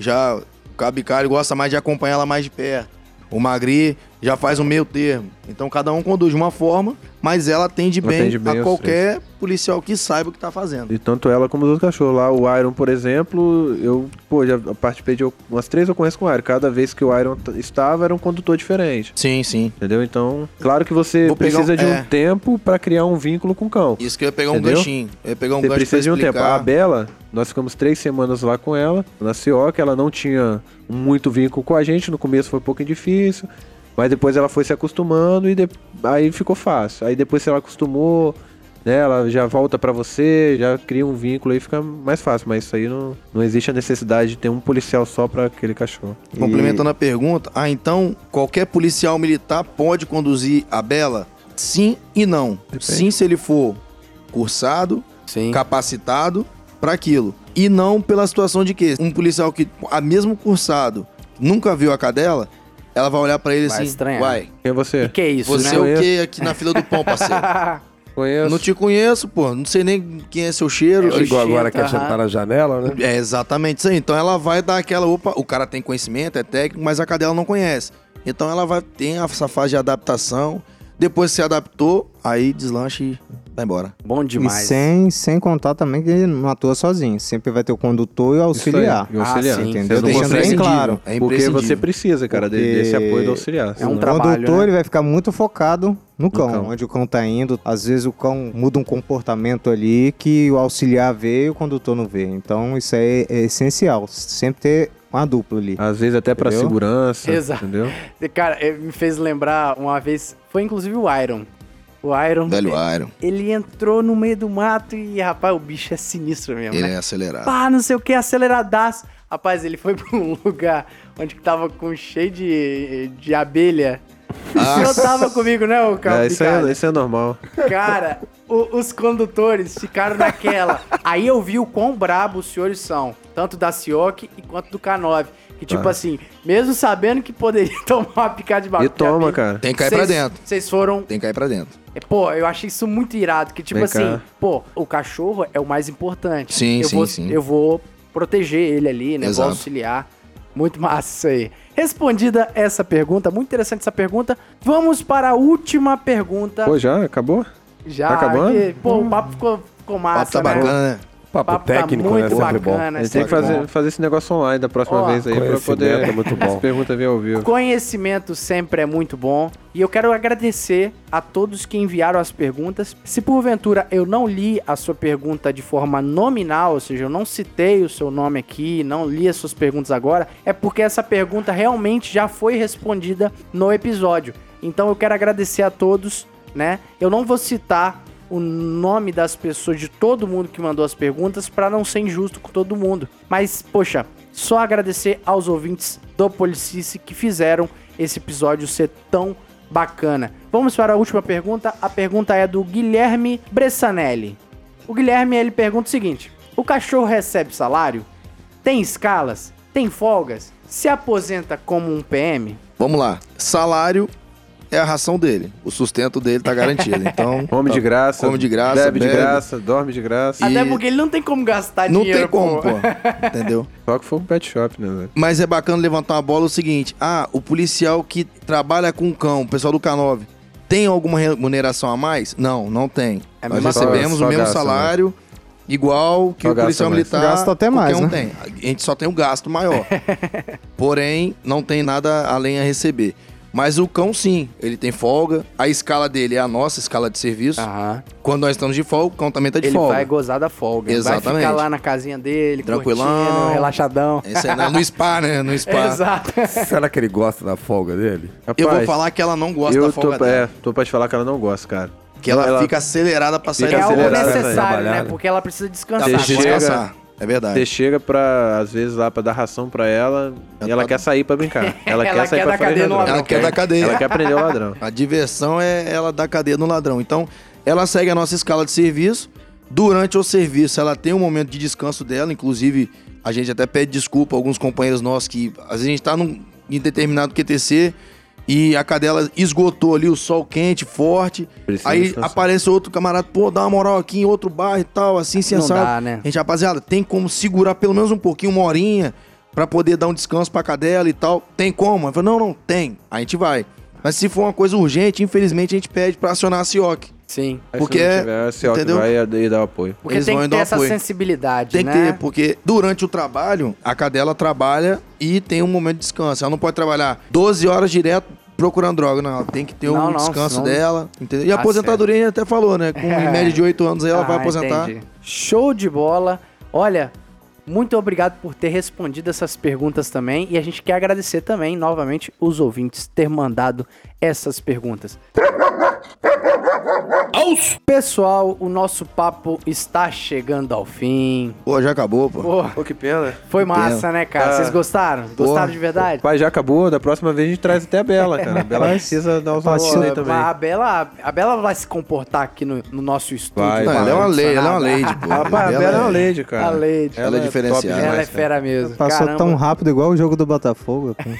Já o Cabicário gosta mais de acompanhar ela mais de perto. O Magri já faz um meio termo. Então cada um conduz de uma forma, mas ela atende bem, Atende bem a qualquer policial que saiba o que tá fazendo. E tanto ela como os outros cachorros. Lá, o Iron, por exemplo, eu, pô, já participei de umas três ocorrências com o Iron. Cada vez que o Iron estava, era um condutor diferente. Sim, sim. Entendeu? Então, claro que você Vou precisa um- de um é. tempo pra criar um vínculo com o cão. Isso que eu ia pegar um Entendeu? ganchinho. Eu ia pegar um Você gancho precisa de um tempo. A Bela, nós ficamos três semanas lá com ela, na CIOC, ela não tinha muito vínculo com a gente, no começo foi um pouquinho difícil, mas depois ela foi se acostumando e de- aí ficou fácil. Aí depois ela acostumou, né, ela já volta pra você, já cria um vínculo aí, fica mais fácil. Mas isso aí não, não existe a necessidade de ter um policial só pra aquele cachorro. Complementando a pergunta, ah, então qualquer policial militar pode conduzir a Bela? Sim e não. Sim, se ele for cursado, Sim. capacitado para aquilo. E não pela situação de que um policial que, a mesmo cursado, nunca viu a cadela, ela vai olhar pra ele Vai assim, estranhar. vai, Quem é você? E que é isso, você é né? o que aqui na fila do pão, parceiro? [LAUGHS] Conheço. não te conheço, pô, não sei nem quem é seu cheiro. É agora Chega, quer sentar aham. na janela, né? É exatamente isso aí. Então ela vai dar aquela. Opa, o cara tem conhecimento, é técnico, mas a cadela não conhece. Então ela vai ter essa fase de adaptação. Depois que se adaptou, aí deslancha e vai embora. Bom E demais. sem, sem contar também que ele não atua sozinho. Sempre vai ter o condutor e o aí, auxiliar. e o auxiliar. Ah, sim. Entendeu? Deixando bem claro. É Porque você precisa, cara, Porque desse apoio do auxiliar. É um o trabalho, condutor né? ele vai ficar muito focado no cão, cão. onde o cão tá indo. Às vezes o cão muda um comportamento ali que o auxiliar vê e o condutor não vê. Então isso aí é essencial. Sempre ter uma dupla ali. Às vezes até pra Entendeu? segurança, Exato. entendeu? Cara, eh, me fez lembrar uma vez, foi inclusive o Iron. O Iron, Velho Iron. ele entrou no meio do mato e, rapaz, o bicho é sinistro mesmo, Ele né? é acelerado. Pá, não sei o que, aceleradaço. Rapaz, ele foi [LAUGHS] pra um lugar onde tava com cheio de, de abelha. O senhor tava comigo, né, o É, isso, Picalha? é, isso é normal. Cara, o- os condutores ficaram naquela. Aí eu vi o quão brabo os senhores são, tanto da Cioc quanto do K9. Que tipo Ah. assim, mesmo sabendo que poderia [LAUGHS] tomar uma picada de E barulho. toma, cara. Tem que cair pra dentro. Vocês foram. Tem que cair pra dentro. é, Pô, eu achei isso muito irado. Que tipo Vem assim, cá. pô, o cachorro é o mais importante. Sim, eu sim, vou, sim. Eu vou proteger ele ali, né? Exato. Vou auxiliar. Muito massa isso aí. Respondida essa pergunta, muito interessante essa pergunta. Vamos para a última pergunta. Pô, já? Acabou? Já, Tá acabando? que, pô, o papo ficou, ficou O massa, papo tá né? bacana, né? Papo, Papo tá técnico, muito né? Sempre bom. bacana. A gente tem que fazer, fazer esse negócio online da próxima Ó, vez aí pra poder é muito bom. as perguntas vir ao vivo. Conhecimento sempre é muito bom. E eu quero agradecer a todos que enviaram as perguntas. Se porventura eu não li a sua pergunta de forma nominal, ou seja, eu não citei o seu nome aqui, não li as suas perguntas agora, é porque essa pergunta realmente já foi respondida no episódio. Então eu quero agradecer a todos, né? Eu não vou citar o nome das pessoas, de todo mundo que mandou as perguntas, para não ser injusto com todo mundo. Mas, poxa, só agradecer aos ouvintes do Policice que fizeram esse episódio ser tão bacana. Vamos para a última pergunta. A pergunta é do Guilherme Bressanelli. O Guilherme ele pergunta o seguinte: O cachorro recebe salário? Tem escalas? Tem folgas? Se aposenta como um PM? Vamos lá. Salário é a ração dele. O sustento dele tá garantido. Então. [LAUGHS] Come de graça. Come de graça, Bebe de bebe. graça, dorme de graça. E- Até porque ele não tem como gastar Não dinheiro. tem como, pô. pô. Entendeu? [LAUGHS] Só que for um pet shop, né, velho? Mas é bacana levantar uma bola o seguinte: ah, o policial que trabalha com cão, o pessoal do K9, tem alguma remuneração a mais? Não, não tem. É Nós recebemos só o mesmo gasta, salário, igual que Só o policial mais. militar. Gasta até mais, um né? tem. A gente só tem o gasto maior. [LAUGHS] Porém, não tem nada além a receber. Mas o cão, sim, ele tem folga. A escala dele é a nossa escala de serviço. Aham. Quando nós estamos de folga, o cão também tá de Ele folga. vai gozar da folga. Vai Exatamente. ficar lá na casinha dele, Tranquilão. curtindo, relaxadão. Esse é no spa, né? No spa. [LAUGHS] Exato. Será que ele gosta da folga dele? Eu vou falar que ela não gosta eu da folga tô, dela. é, tô pra te falar que ela não gosta, cara. Que ela, Ela- fica acelerada pra sair É da algo folga. acelerada, necessário, trabalhar, né? né? Porque ela precisa Ela descansar. Você chega- descansar. É verdade. Você chega pra, às vezes, lá pra dar ração pra ela Já e ela tá- quer sair pra brincar. Ela, [LAUGHS] Ela quer sair quer pra cadeia no ladrão. ladrão. Ela quer dar cadeia. Ela quer prender o ladrão. [LAUGHS] A diversão é ela dar cadeia no ladrão. Então, ela segue a nossa escala de serviço. Durante o serviço, ela tem um momento de descanso dela. Inclusive, a gente até pede desculpa a alguns companheiros nossos que às vezes a gente tá num, em determinado QTC e a cadela esgotou ali o sol quente, forte. Precisa aí descansar. aparece outro camarada, pô, dá uma moral aqui em outro bairro e tal, assim, assim, Não dá, né? A gente, rapaziada, tem como segurar pelo menos um pouquinho, uma horinha, pra poder dar um descanso pra cadela e tal. Tem como? Eu falei, não, não, tem. A gente vai. Mas se for uma coisa urgente, infelizmente a gente pede pra acionar a CIOC. Sim. Aí, Porque, se tiver, entendeu? vai e dá apoio. Porque Eles tem vão que ter essa apoio. sensibilidade, Tem que né? ter, porque durante o trabalho, a cadela trabalha e tem um momento de descanso. Ela não pode trabalhar 12 horas direto procurando droga, não. Ela tem que ter Não, um não, descanso senão- dela, entendeu? E a Tá aposentadoria gente até falou, né? Com É. em média de 8 anos aí ela vai Ah, aposentar. entendi. Show de bola. Olha, muito obrigado por ter respondido essas perguntas também. E a gente quer agradecer também, novamente, os ouvintes ter mandado essas perguntas. Pessoal, o nosso papo está chegando ao fim. Pô, já acabou, pô. Pô, Pô, que pena. foi massa, né, cara? Ah. Vocês gostaram? Gostaram de verdade? Pai, já acabou. Da próxima vez a gente traz até a Bela, cara. A Bela precisa dar os valores aí Pô, também. a Bela, a Bela vai se comportar aqui no, no nosso estúdio. Vai, Não, ela é uma lei, ela é uma lady, pô. A Ela Bela é uma é- lady, cara. A lady. Ela é top diferenciada. demais, Ela é cara. fera mesmo. Passou Caramba. tão rápido igual o jogo do Botafogo. pô.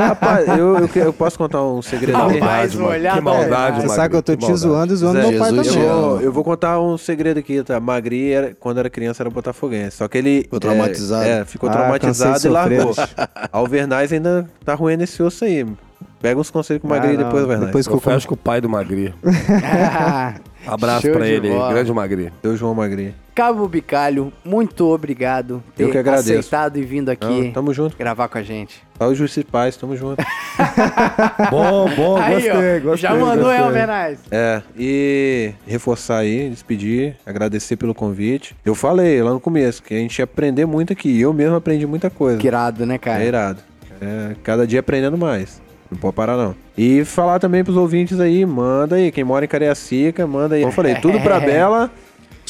Rapaz, eu, eu, eu posso contar um segredo mano. Que da- maldade, Você Magri, sabe que eu tô que te maldade. Zoando e zoando Zé meu pai Jesus também. Eu, eu vou contar um segredo aqui, tá? Magri, era, quando era criança, era botafoguense. Só que ele... Ficou traumatizado. É, é, ficou Ah, traumatizado e largou. [LAUGHS] Alvernaz ainda tá ruim esse osso aí. Pega uns conselhos com o Ah, Magri não, depois, Alvernaz. depois que eu Confesso que o pai do Magri. [LAUGHS] Abraço Show pra ele, bola. grande Magri. Deu João Magri. Cabo Bicalho, muito obrigado por Eu ter que agradeço. aceitado e vindo aqui Não, tamo junto. gravar com a gente. Salve, Justiça e Paz, tamo junto. [LAUGHS] Bom, bom, Aí, gostei, ó, gostei. já mandou, é, Alvernaz? É, e reforçar aí, despedir, agradecer pelo convite. Eu falei lá no começo que a gente ia aprender muito aqui. Eu mesmo aprendi muita coisa. Que irado, né, cara? É irado. É, cada dia aprendendo mais. Não pode parar, não. E falar também pros ouvintes aí, manda aí. Quem mora em Cariacica, manda aí. Como eu falei, tudo pra [LAUGHS] Bela.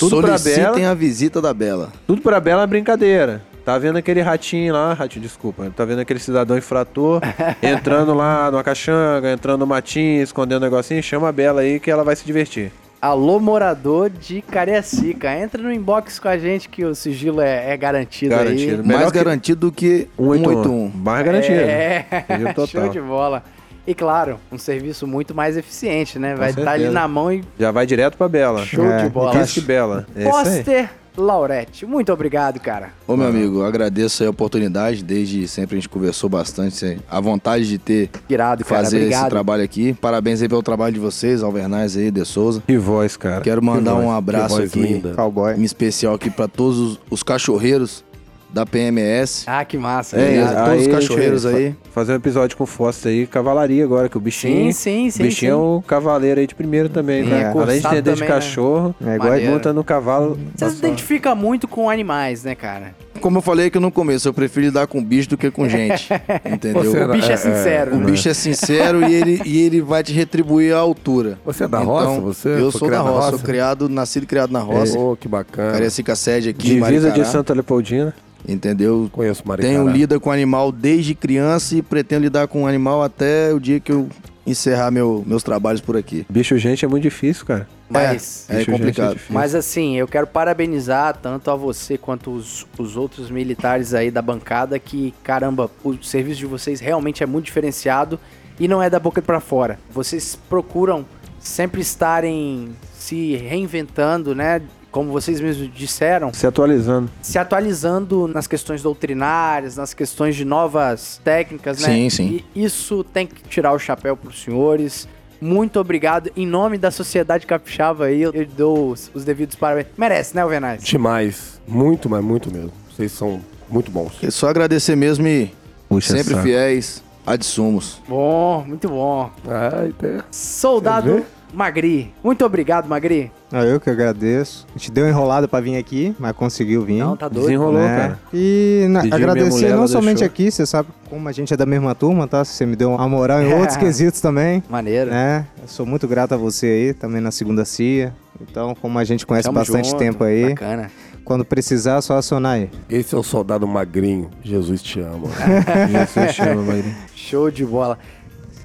Tudo pra Solicitem Bela. a visita da Bela. Tudo pra Bela é brincadeira. Tá vendo aquele ratinho lá, ratinho, desculpa. Tá vendo aquele cidadão infrator [LAUGHS] entrando lá numa caixanga, entrando no matinho, escondendo um negocinho? Chama a Bela aí que ela vai se divertir. Alô, morador de Cariacica. Entra no inbox com a gente que o sigilo é, é garantido, Garantido. aí. Melhor Mais que- garantido do que 181. 181. Mais garantido. É, [LAUGHS] show de bola. E claro, um serviço muito mais eficiente, né? Vai estar ali certeza. na mão e Já vai direto pra Bela. show É, de bola. Kiss Bela. É. Poster Laurete. Muito obrigado, cara. Ô, meu amigo, agradeço aí a oportunidade. Desde sempre a gente conversou bastante. A vontade de ter, Irado, cara. fazer esse trabalho aqui. Parabéns aí pelo trabalho de vocês, Alvernaz aí, De Souza. Que voz, cara. Quero mandar voz, um abraço voz aqui, linda. Cowboy. em especial aqui pra todos os, os cachorreiros da PMS. Ah, que massa. É, todos os cachorreiros aí. Fazer um episódio com o Foster aí, cavalaria agora, que o bichinho. Sim, sim, sim. o bichinho é sim. um cavaleiro aí de primeiro também, Sim, né? é Além de entender de né? cachorro, É igual monta no cavalo. Você se identifica muito com animais, né, cara? Como eu falei aqui no começo, eu prefiro lidar com bicho do que com gente. [LAUGHS] Entendeu? Você O bicho é, é, sincero. O né? bicho é sincero e ele, e ele vai te retribuir à altura. Você é da roça? Você Eu sou da roça, roça? sou criado, nascido e criado na roça. Oh, que bacana. Cariacica sede aqui, Divisa Maricará, de Santa Leopoldina. Entendeu? Conheço Maricará. Tenho lida com animal desde criança e pretendo lidar com animal até o dia que eu encerrar meu, meus trabalhos por aqui. Bicho gente é muito difícil, cara. Mas, É gente complicado. difícil. mas assim, eu quero parabenizar tanto a você quanto os, os outros militares aí da bancada que, caramba, o serviço de vocês realmente é muito diferenciado e não é da boca pra fora. Vocês procuram sempre estarem se reinventando, né? Como vocês mesmos disseram, Se atualizando. se atualizando nas questões doutrinárias, nas questões de novas técnicas, né? Sim, sim. E isso tem que tirar o chapéu pros senhores. Muito obrigado. Em nome da sociedade capixaba aí, eu dou os, os devidos parabéns. Merece, né, Alvernaz? Demais. Muito, mas muito mesmo. Vocês são muito bons. É só agradecer mesmo e Puxa sempre saco. fiéis a de sumos. Bom, muito bom. Ai, tem- Soldado? Magri. Muito obrigado, Magri. Ah, eu que agradeço. A gente deu enrolada pra vir aqui, mas conseguiu vir. Não, tá doido. Desenrolou, né? cara. E na- agradecer mulher, não somente deixou. aqui, você sabe como a gente é da mesma turma, tá? Você me deu uma moral em [LAUGHS] outros quesitos também. Maneiro. né? Eu sou muito grato a você aí, também na segunda CIA. Então, como a gente conhece Tamo bastante junto. tempo aí, Bacana. quando precisar, é só acionar aí. Esse é o soldado magrinho. Jesus te ama. [LAUGHS] Jesus chama, Magri. Show de bola.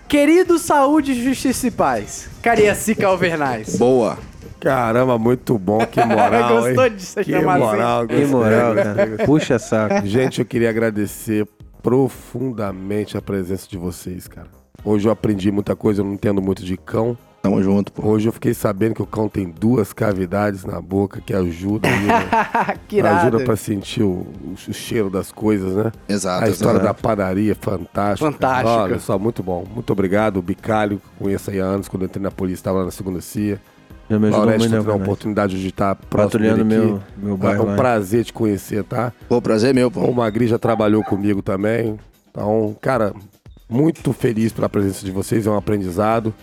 Querido Saúde, Justiça e Paz. Cariacica Alvernaz. Boa. Caramba, muito bom. Que [LAUGHS] moral, Gostou hein? de ser Que chamado assim? moral. Que gostei, moral, cara. Puxa saco. Gente, eu queria agradecer profundamente a presença de vocês, cara. Hoje eu aprendi muita coisa, eu não entendo muito de cão. Tamo junto, pô. Hoje eu fiquei sabendo que o cão tem duas cavidades na boca que ajudam aí, né? [LAUGHS] que irado. ajuda pra sentir o, o cheiro das coisas, né? Exato. a história exato. da padaria é fantástica. Fantástica. Olha só, muito bom. Muito obrigado. O Bicalho, que conheço aí há anos, quando eu entrei na polícia, estava lá na segunda CIA. Já me ajudou muito, né, teve a oportunidade de estar próximo Patrulhando meu, meu É bairro um lá. prazer te conhecer, tá? Pô, prazer é meu, O pô. Magri já trabalhou comigo também. Então, cara, muito feliz pela presença de vocês. É um aprendizado.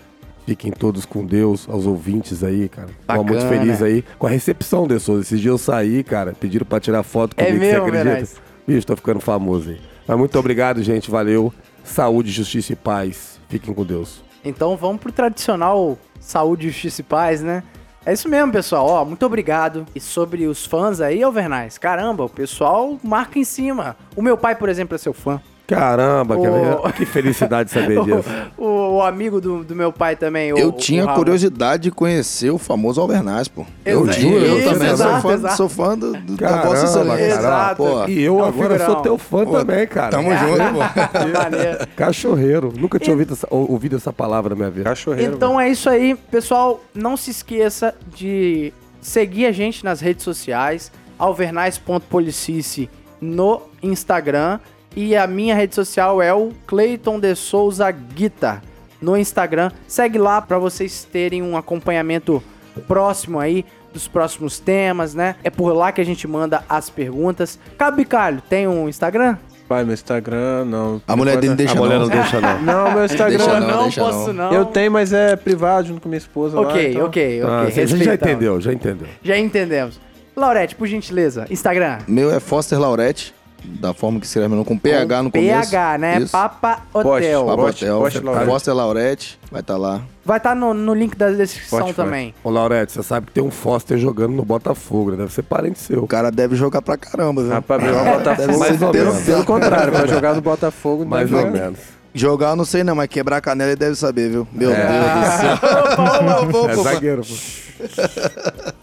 Fiquem todos com Deus, aos ouvintes aí, cara. Tô muito Bacana. feliz aí com a recepção de Souza. Esses dias eu saí, cara, pediram pra tirar foto É comigo, mesmo, você acredita? Veraz? Bicho, tô ficando famoso aí. Mas muito obrigado, gente. Valeu. Saúde, justiça e paz. Fiquem com Deus. Então vamos pro tradicional saúde, justiça e paz, né? É isso mesmo, pessoal. Ó, muito obrigado. E sobre os fãs aí, Alvernais, caramba, o pessoal marca em cima. O meu pai, por exemplo, é seu fã. Caramba, que, Ô. que felicidade saber [LAUGHS] disso. O, o amigo do, do meu pai também. o- Eu o tinha curiosidade de conhecer o famoso Alvernaz, pô. Eu juro, eu também exato, sou fã, sou fã do, do, da Caramba, Vossa Excelência. Pô, E eu É agora figurão. sou teu fã Pô, também, cara. tamo junto, pô. [LAUGHS] Maneiro. Cachorreiro. Nunca tinha ouvido essa, ou- ouvido essa palavra na minha vida. Cachorreiro. Então é isso aí, pessoal. Não se esqueça de seguir a gente nas redes sociais, alvernais.policice no Instagram. E a minha rede social é o Clayton de Souza Guitar no Instagram. Segue lá para vocês terem um acompanhamento próximo aí dos próximos temas, né? É por lá que a gente manda as perguntas. Bicalho, tem um Instagram? Pai, meu Instagram, não. A mulher dele deixa A mulher não. não deixa, não. [LAUGHS] Não, meu Instagram. Deixa não, não, deixa posso não. Eu tenho, mas é privado junto com minha esposa lá. Ok, então- ok, ok. Ah, a gente já entendeu, já entendeu. Já entendemos. Laurete, por gentileza, Instagram. Meu é Foster Laurete, da forma que meu nome, com PH no começo. PH, né? Isso. Papa Poste, Hotel. Papa Poste, Hotel. Poste Laurete. Foster Laurete, vai estar lá. Vai estar no, no link da descrição Spotify. também. Ô, Laurete, você sabe que tem um Foster jogando no Botafogo, né? Deve ser parente seu. O cara deve jogar pra caramba, viu? Rapaz, meu Botafogo. Deve mais ou pelo- menos. Pelo contrário, pra jogar no Botafogo, Mais deve ou menos. Jogar eu não sei não, mas quebrar a canela ele deve saber, viu? Meu Deus do céu. [LAUGHS] É zagueiro, pô.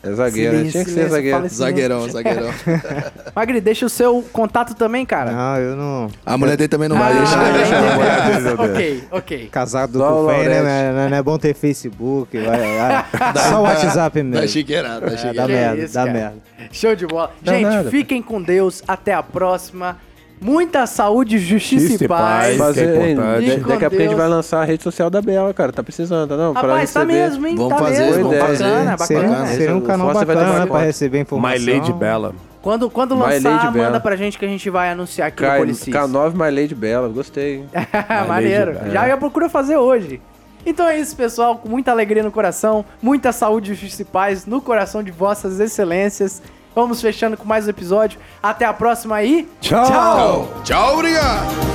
É zagueiro, né? Silêncio, tinha que ser silêncio, zagueiro. fala esse Zagueirão, zagueirão. [LAUGHS] Magri, deixa o seu contato também, cara. Não, eu não. A mulher dele também não Ah, vai deixar. já deixa. Meu Deus. ok, ok. Casado Só o com fé, né? Não é- Não é bom ter Facebook. Vai, vai. [LAUGHS] Só o WhatsApp Dá mesmo. chiqueirada, dá É, dá chiqueirada. Que merda, isso, dá cara. merda. Show de bola. Dá Gente, nada. fiquem com Deus. Até a próxima. Muita saúde, justiça Justiça e paz. paz. Mas, que é hein, importante. daqui a pouco a gente vai lançar a rede social da Bela, cara. Tá precisando, tá não? Pra Rapaz, tá receber. mesmo, hein? Vamos tá fazer, mesmo. vamos bacana, fazer. bacana. Seria, um- seria um canal vai bacana né, pra receber My informação. Lady Bella. Quando, quando My lançar, Lady manda Bella. pra gente que a gente vai anunciar aqui K, no Policis. K9 My Lady Bela, gostei. hein? [LAUGHS] Maneiro. Lady Já, já procura fazer hoje. Então é isso, pessoal. Com muita alegria no coração, muita saúde, justiça e paz no coração de vossas excelências. Vamos fechando com mais um episódio. Até a próxima aí. Tchau. Tchau. Tchau, obrigado.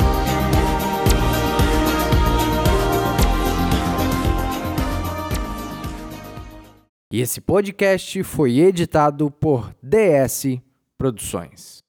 E esse podcast foi editado por DS Produções.